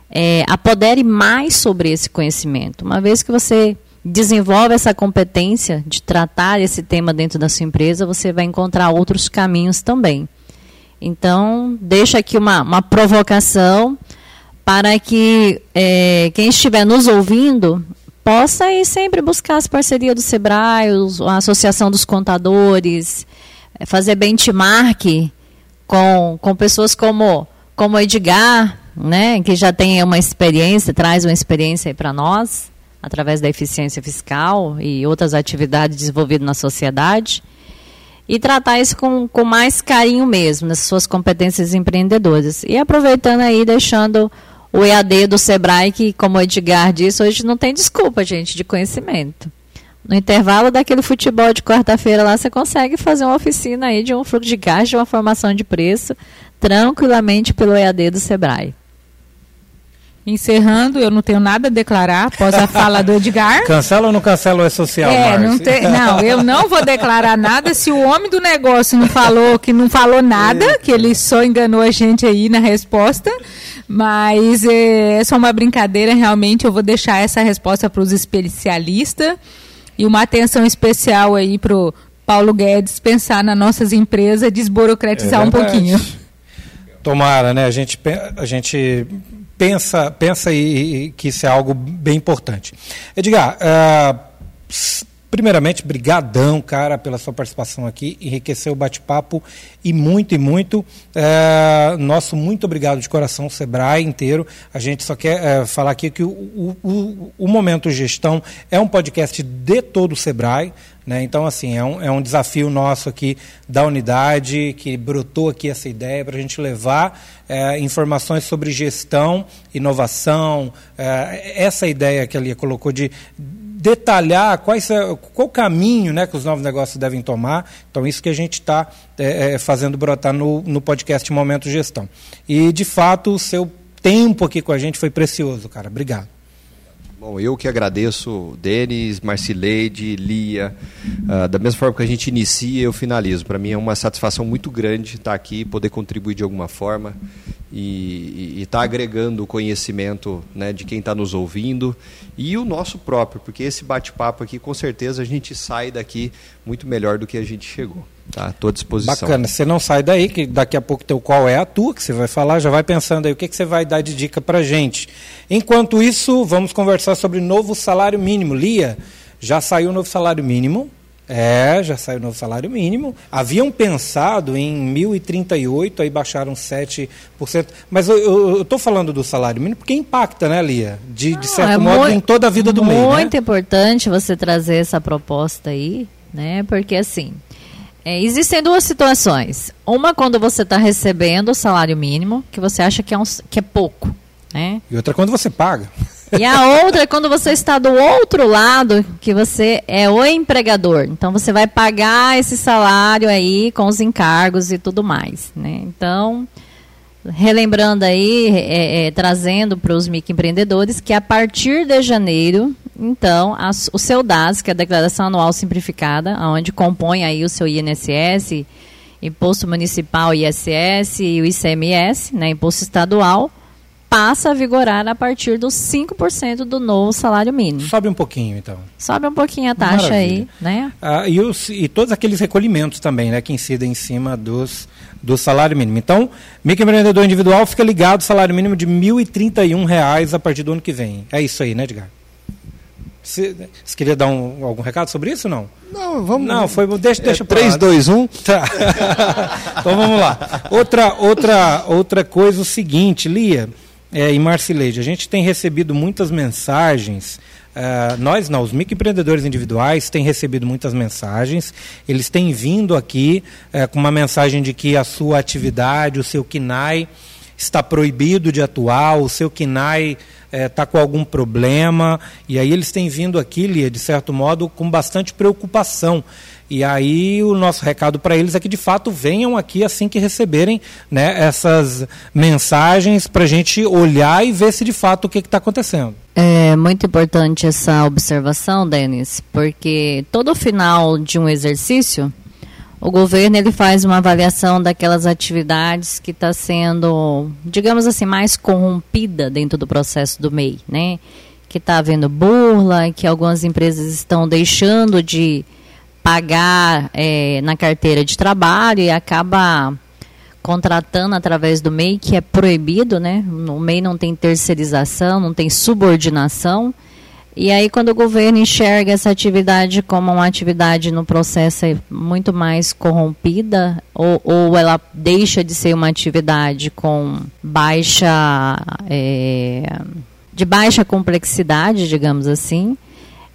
é, apodere mais sobre esse conhecimento. Uma vez que você desenvolve essa competência de tratar esse tema dentro da sua empresa, você vai encontrar outros caminhos também. Então, deixa aqui uma, uma provocação para que é, quem estiver nos ouvindo possa aí sempre buscar as parcerias do SEBRAE, a Associação dos Contadores, é, fazer benchmark com, com pessoas como, como Edgar, né, que já tem uma experiência, traz uma experiência para nós, através da eficiência fiscal e outras atividades desenvolvidas na sociedade, e tratar isso com, com mais carinho mesmo, nas suas competências empreendedoras. E aproveitando aí, deixando o EAD do Sebrae, que, como o Edgar disse, hoje não tem desculpa, gente, de conhecimento. No intervalo daquele futebol de quarta-feira lá, você consegue fazer uma oficina aí de um fluxo de gás, de uma formação de preço, tranquilamente pelo EAD do Sebrae. Encerrando, eu não tenho nada a declarar após a fala do Edgar. [LAUGHS] Cancela ou não cancela o E-Social, É, não, te, não, eu não vou declarar nada se o homem do negócio não falou que não falou nada, que ele só enganou a gente aí na resposta. Mas é, é só uma brincadeira, realmente eu vou deixar essa resposta para os especialistas e uma atenção especial aí para o Paulo Guedes pensar nas nossas empresas, desburocratizar É um pouquinho. Tomara, né? A gente, a gente pensa, pensa e, e que isso é algo bem importante. Edgar, s- primeiramente, brigadão, cara, pela sua participação aqui, enriqueceu o bate-papo e muito e muito. Eh, nosso muito obrigado de coração, Sebrae inteiro. A gente só quer eh, falar aqui que o, o, o- Momento Gestão é um podcast de todo o Sebrae. Né? Então, assim, é um, é um desafio nosso aqui da unidade, que brotou aqui essa ideia para a gente levar eh, informações sobre gestão, inovação, eh, essa ideia que a Lia colocou de detalhar quais, é- qual o caminho né, que os novos negócios devem tomar. Então, isso que a gente está fazendo brotar no, no podcast Momento Gestão. E, de fato, o seu tempo aqui com a gente foi precioso, cara. Obrigado. Bom, eu que agradeço, Denis, Marcileide, Lia. Ah, da mesma forma que a gente inicia, eu finalizo. Para mim é uma satisfação muito grande estar aqui, poder contribuir de alguma forma e estar agregando o conhecimento né, de quem está nos ouvindo e o nosso próprio, porque esse bate-papo aqui, com certeza, a gente sai daqui muito melhor do que a gente chegou. Tá? Estou à disposição. Bacana, você não sai daí, que daqui a pouco teu qual é a tua, que você vai falar, já vai pensando aí o que, que você vai dar de dica pra gente. Enquanto isso, vamos conversar sobre novo salário mínimo. Lia, já saiu o novo salário mínimo. É, já saiu o novo salário mínimo. Haviam pensado em 1.038, aí baixaram 7%. Mas eu estou falando do salário mínimo porque impacta, né, Lia? De, de certo é modo, em toda a vida do mês. Né? Muito importante você trazer essa proposta aí, né? Porque assim, é, existem duas situações. Uma quando você está recebendo o salário mínimo, que você acha que é, um que é pouco, né? E outra quando você paga. E a outra é quando você está do outro lado, que você é o empregador. Então você vai pagar esse salário aí com os encargos e tudo mais, né? Então, relembrando aí, é, é, trazendo para os microempreendedores que a partir de janeiro, então, as- o seu DAS, que é a Declaração Anual Simplificada, onde compõe aí o seu INSS, Imposto Municipal ISS e o ICMS, né, Imposto Estadual, passa a vigorar a partir dos 5% do novo salário mínimo. Sobe um pouquinho, então. Sobe um pouquinho a taxa aí, Maravilha. né? Ah, e, os- e todos aqueles recolhimentos também, né, que incidem em cima dos, do salário mínimo. Então, microempreendedor individual fica ligado, salário mínimo de 1.031 reais a partir do ano que vem. É isso aí, né, Edgar? Você, você queria dar um- algum recado sobre isso ou não? Não, vamos. Não, foi, deixa, deixa é, pra lá. 3, 2, 1. Tá. [LAUGHS] então vamos lá. Outra, outra, outra coisa, o seguinte, Lia é, e Marcileide, a gente tem recebido muitas mensagens. ah, nós não, os microempreendedores individuais têm recebido muitas mensagens. Eles têm vindo aqui eh, com uma mensagem de que a sua atividade, o seu KINAI, está proibido de atuar, o seu KINAI está com algum problema. E aí eles têm vindo aqui, Lia, de certo modo, com bastante preocupação. E aí o nosso recado para eles é que de fato venham aqui assim que receberem né, essas mensagens para a gente olhar e ver se de fato o que está acontecendo. É muito importante essa observação, Denis, porque todo final de um exercício, o governo ele faz uma avaliação daquelas atividades que está sendo, digamos assim, mais corrompida dentro do processo do MEI, né? Que está havendo burla, que algumas empresas estão deixando de pagar eh, na carteira de trabalho e acaba contratando através do MEI, que é proibido, né? O MEI não tem terceirização, não tem subordinação. E aí, quando o governo enxerga essa atividade como uma atividade no processo muito mais corrompida, ou, ou ela deixa de ser uma atividade com baixa. É, de baixa complexidade, digamos assim,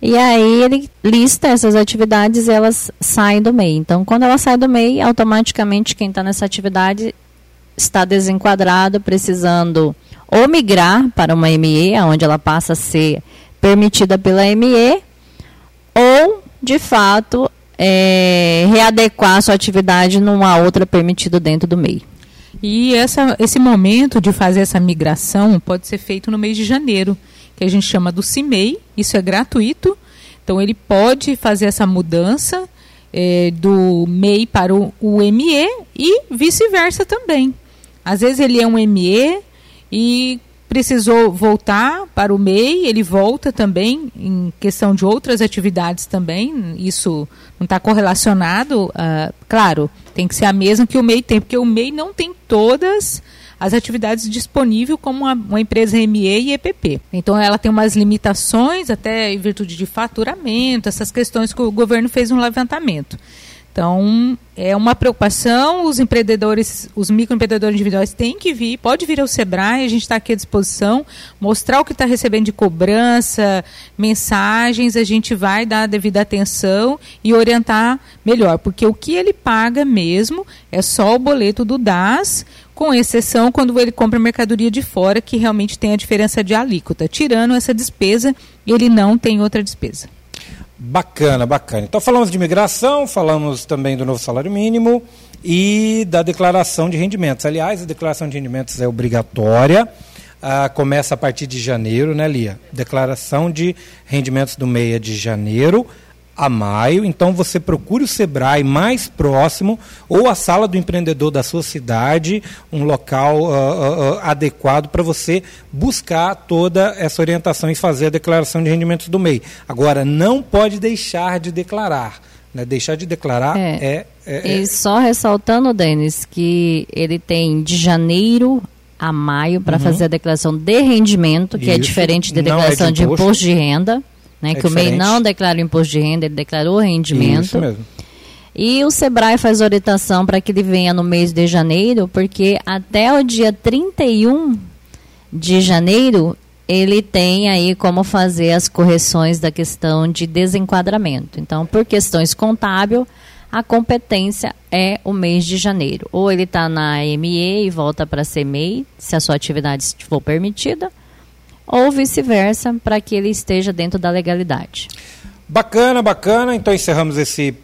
e aí ele lista essas atividades e elas saem do MEI. Então, quando ela sai do MEI, automaticamente quem está nessa atividade está desenquadrado, precisando ou migrar para uma ME, onde ela passa a ser permitida pela ME, ou, de fato, é, readequar sua atividade numa outra permitida dentro do MEI. E essa, esse momento de fazer essa migração pode ser feito no mês de janeiro que a gente chama do CIMEI, isso é gratuito, então ele pode fazer essa mudança é, do MEI para o, o ME e vice-versa também. Às vezes ele é um ME e precisou voltar para o MEI, ele volta também em questão de outras atividades também. Isso não está correlacionado, uh, claro, tem que ser a mesma que o MEI tem, porque o MEI não tem todas as atividades disponíveis como uma, uma, empresa ME e EPP. Então ela tem umas limitações, até em virtude de faturamento, essas questões que o governo fez um levantamento. Então, é uma preocupação, os empreendedores, os microempreendedores individuais têm que vir, pode vir ao Sebrae, a gente está aqui à disposição, mostrar o que está recebendo de cobrança, mensagens, a gente vai dar a devida atenção e orientar melhor, porque o que ele paga mesmo é só o boleto do DAS, com exceção quando ele compra mercadoria de fora, que realmente tem a diferença de alíquota. Tirando essa despesa, ele não tem outra despesa. Bacana, bacana. Então falamos de imigração, falamos também do novo salário mínimo e da declaração de rendimentos. Aliás, a declaração de rendimentos é obrigatória. Ah, começa a partir de janeiro, né, Lia? Declaração de rendimentos do meia de janeiro a maio, então você procure o Sebrae mais próximo ou a sala do empreendedor da sua cidade, um local uh, uh, adequado para você buscar toda essa orientação e fazer a declaração de rendimentos do MEI. Agora, não pode deixar de declarar. Né? Deixar de declarar é. é, é, e só ressaltando, Denis, que ele tem de janeiro a maio para uhum. fazer a declaração de rendimento, que é Isso, é diferente da declaração é de, imposto. de imposto de renda né? É que diferente. o MEI não declara o imposto de renda, ele declarou o rendimento. Isso mesmo. E o Sebrae faz orientação para que ele venha no mês de janeiro, porque até o dia 31 de janeiro ele tem aí como fazer as correções da questão de desenquadramento. Então, por questões contábil, a competência é o mês de janeiro. Ou ele está na ME e volta para ser MEI, se a sua atividade for permitida, ou vice-versa, para que ele esteja dentro da legalidade. Bacana, bacana. Então encerramos esse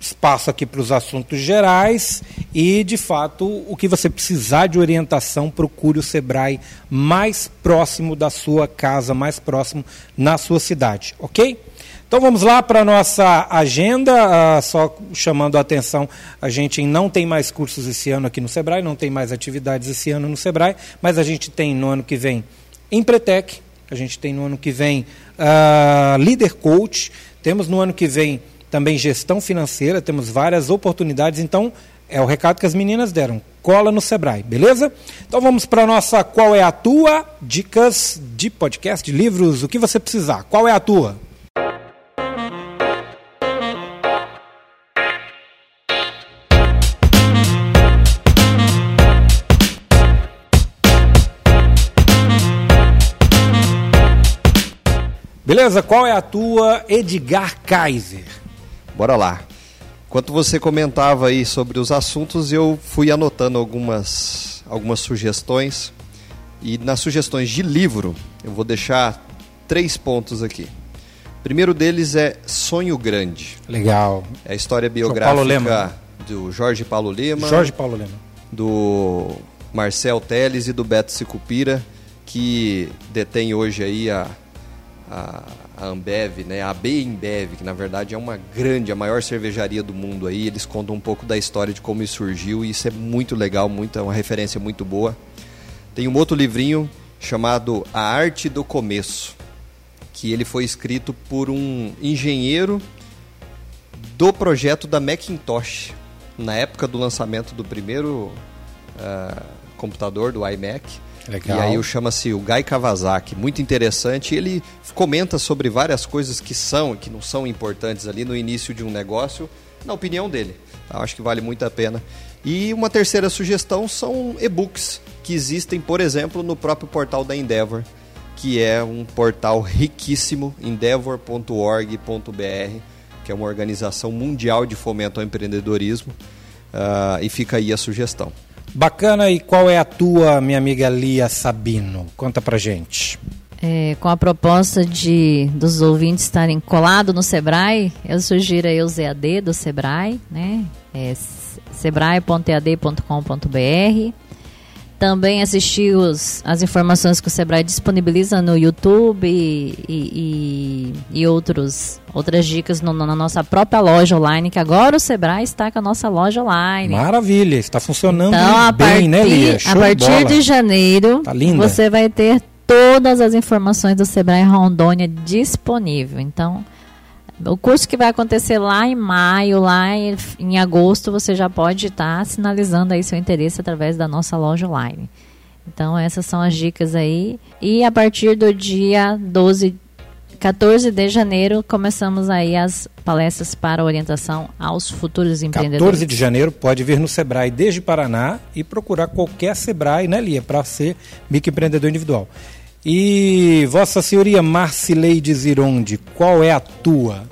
espaço aqui para os assuntos gerais e, de fato, o que você precisar de orientação, procure o Sebrae mais próximo da sua casa, mais próximo na sua cidade, ok? Então vamos lá para a nossa agenda, uh, só chamando a atenção, a gente não tem mais cursos esse ano aqui no Sebrae, não tem mais atividades esse ano no Sebrae, mas a gente tem no ano que vem Empretec, a gente tem no ano que vem uh, Leader Coach, temos no ano que vem também gestão financeira, temos várias oportunidades, então é o recado que as meninas deram. Cola no Sebrae, beleza? Então vamos para a nossa Qual é a Tua? Dicas de podcast, de livros, o que você precisar. Qual é a tua? Beleza? Qual é a tua, Edgar Kaiser? Bora lá. Enquanto você comentava aí sobre os assuntos, eu fui anotando algumas, algumas sugestões. E nas sugestões de livro, eu vou deixar três pontos aqui. O primeiro deles é Sonho Grande. Legal. É a história biográfica do Jorge Paulo Lema. Jorge Paulo Lema. Do Marcel Teles e do Beto Sicupira, que detém hoje aí a a, a Ambev, né, a Bembev, que na verdade é uma grande, a maior cervejaria do mundo aí. Eles contam um pouco da história de como isso surgiu e isso é muito legal, muito, é uma referência muito boa. Tem um outro livrinho chamado A Arte do Começo, que ele foi escrito por um engenheiro do projeto da Macintosh, na época do lançamento do primeiro uh, computador, do iMac. Legal. E aí o chama-se o Guy Kawasaki, muito interessante. Ele comenta sobre várias coisas que são e que não são importantes ali no início de um negócio, na opinião dele. Tá? Acho que vale muito a pena. E uma terceira sugestão são e-books que existem, por exemplo, no próprio portal da Endeavor, que é um portal riquíssimo, endeavor.org.br, que é uma organização mundial de fomento ao empreendedorismo. Uh, e fica aí a sugestão. Bacana, e qual é a tua, minha amiga Lia Sabino? Conta pra gente. É, com a proposta de dos ouvintes estarem colados no Sebrae, eu sugiro aí o ZAD do Sebrae, né? É sebrae.ead.com.br também assistir os, as informações que o Sebrae disponibiliza no YouTube e, e, e outros, outras dicas no, na nossa própria loja online, que agora o Sebrae está com a nossa loja online. Maravilha, está funcionando então, bem, partir, né, Lia? Show a partir de, de janeiro, tá você vai ter todas as informações do Sebrae Rondônia disponível. Então, o curso que vai acontecer lá em maio, lá em, em agosto, você já pode estar tá sinalizando aí seu interesse através da nossa loja online. Então essas são as dicas aí. E a partir do dia 12, 14 de janeiro, começamos aí as palestras para orientação aos futuros empreendedores. 14 de janeiro pode vir no Sebrae desde Paraná e procurar qualquer Sebrae, né, Lia, para ser microempreendedor individual. E Vossa Senhoria Marcileide Zironde, qual é a tua?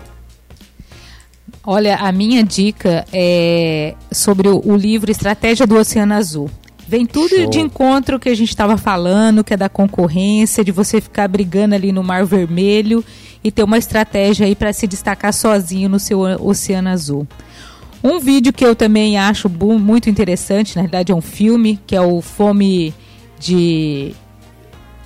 Olha, a minha dica é sobre o, livro Estratégia do Oceano Azul. Vem tudo Show. de encontro que a gente estava falando, que é da concorrência, de você ficar brigando ali no Mar Vermelho e ter uma estratégia aí para se destacar sozinho no seu Oceano Azul. Um vídeo que eu também acho muito interessante, na verdade é um filme, que é o Fome de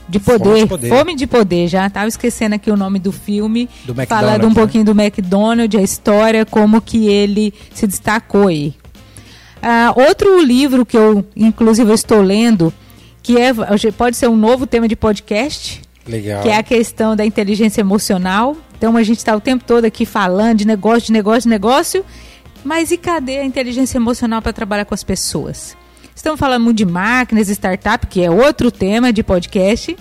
de poder, fome de poder, fome de poder. Já estava esquecendo aqui o nome do filme. Do falando um né? pouquinho do McDonald's, a história, como que ele se destacou aí. Uh, outro livro que eu, inclusive, eu estou lendo, que é, pode ser um novo tema de podcast, Legal. que é a questão da inteligência emocional. Então a gente está o tempo todo aqui falando de negócio, de negócio, de negócio, mas e cadê a inteligência emocional para trabalhar com as pessoas? Estamos falando muito de máquinas, startup, que é outro tema de podcast,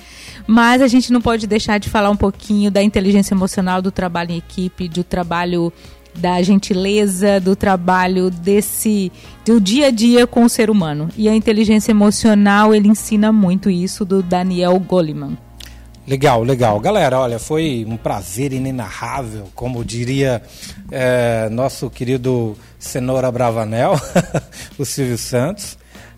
mas a gente não pode deixar de falar um pouquinho da inteligência emocional, do trabalho em equipe, do trabalho da gentileza, do trabalho desse do dia a dia com o ser humano. E a inteligência emocional, ele ensina muito isso do Daniel Goleman. Legal, legal. Galera, olha, foi um prazer inenarrável, como diria é, nosso querido Cenoura Bravanel, [LAUGHS] o Silvio Santos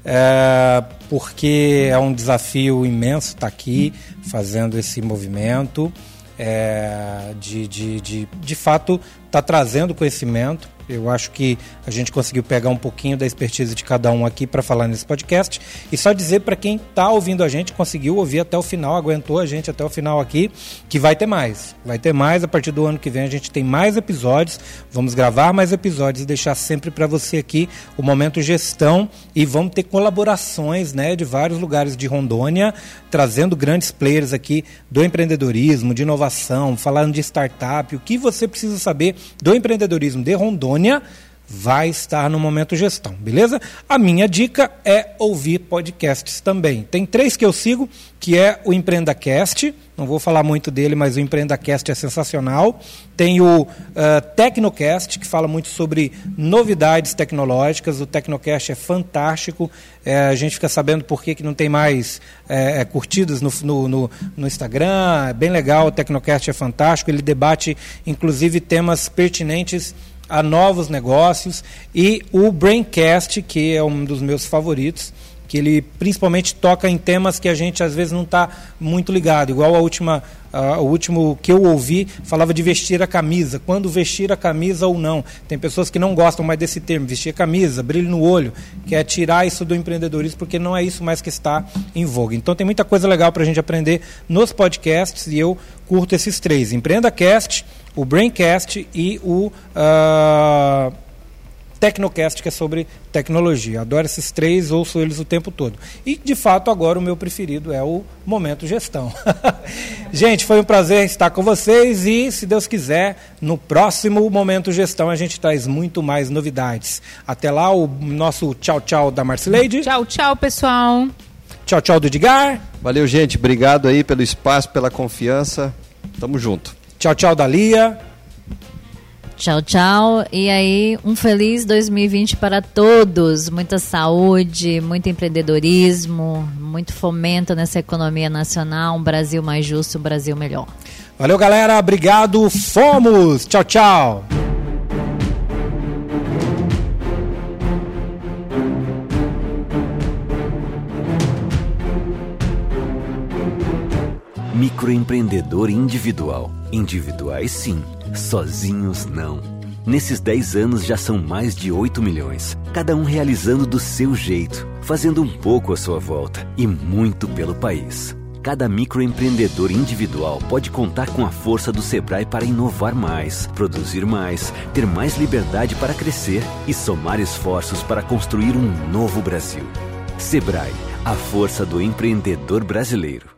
é, porque é um desafio imenso estar aqui fazendo esse movimento, é, de, de, de, de fato, estar tá trazendo conhecimento eu acho que a gente conseguiu pegar um pouquinho da expertise de cada um aqui para falar nesse podcast. E só dizer para quem está ouvindo a gente, conseguiu ouvir até o final, aguentou a gente até o final aqui, que vai ter mais. Vai ter mais a partir do ano que vem. A gente tem mais episódios. Vamos gravar mais episódios e deixar sempre para você aqui o momento gestão. E vamos ter colaborações né, de vários lugares de Rondônia, trazendo grandes players aqui do empreendedorismo, de inovação, falando de startup, o que você precisa saber do empreendedorismo de Rondônia Vai estar no Momento Gestão, beleza? A minha dica é ouvir podcasts também. Tem três que eu sigo, que é o EmpreendaCast, não vou falar muito dele, mas o EmpreendaCast é sensacional. Tem o uh, Tecnocast, que fala muito sobre novidades tecnológicas. O Tecnocast é fantástico. É, a gente fica sabendo por que, que não tem mais é, curtidas no, no, no, no Instagram. É bem legal, o Tecnocast é fantástico. Ele debate, inclusive, temas pertinentes a novos negócios e o Braincast, que é um dos meus favoritos, que ele principalmente toca em temas que a gente às vezes não está muito ligado. Igual a última, o último que eu ouvi falava de vestir a camisa. Quando vestir a camisa ou não. Tem pessoas que não gostam mais desse termo, vestir a camisa, brilho no olho, que é tirar isso do empreendedorismo, porque não é isso mais que está em voga. Então tem muita coisa legal para a gente aprender nos podcasts e eu curto esses três. Empreenda Cast, o Braincast e o uh, Tecnocast, que é sobre tecnologia. Adoro esses três, ouço eles o tempo todo. E, de fato, agora o meu preferido é o Momento Gestão. [LAUGHS] gente, foi um prazer estar com vocês e, se Deus quiser, no próximo Momento Gestão a gente traz muito mais novidades. Até lá, o nosso tchau, tchau da Marcileide. Tchau, tchau, pessoal. Tchau, tchau do Edgar. Valeu, gente. Obrigado aí pelo espaço, pela confiança. Tamo junto. Tchau, tchau da Lia. Tchau, tchau. E aí, um feliz 2020 para todos. Muita saúde, muito empreendedorismo, muito fomento nessa economia nacional, um Brasil mais justo, um Brasil melhor. Valeu, galera. Obrigado. Fomos. Tchau, tchau. Microempreendedor individual. Individuais sim Sozinhos não. Nesses 10 anos já são mais de 8 milhões, cada um realizando do seu jeito, fazendo um pouco à sua volta e muito pelo país. Cada microempreendedor individual pode contar com a força do Sebrae para inovar mais, produzir mais, ter mais liberdade para crescer e somar esforços para construir um novo Brasil. Sebrae, a força do empreendedor brasileiro.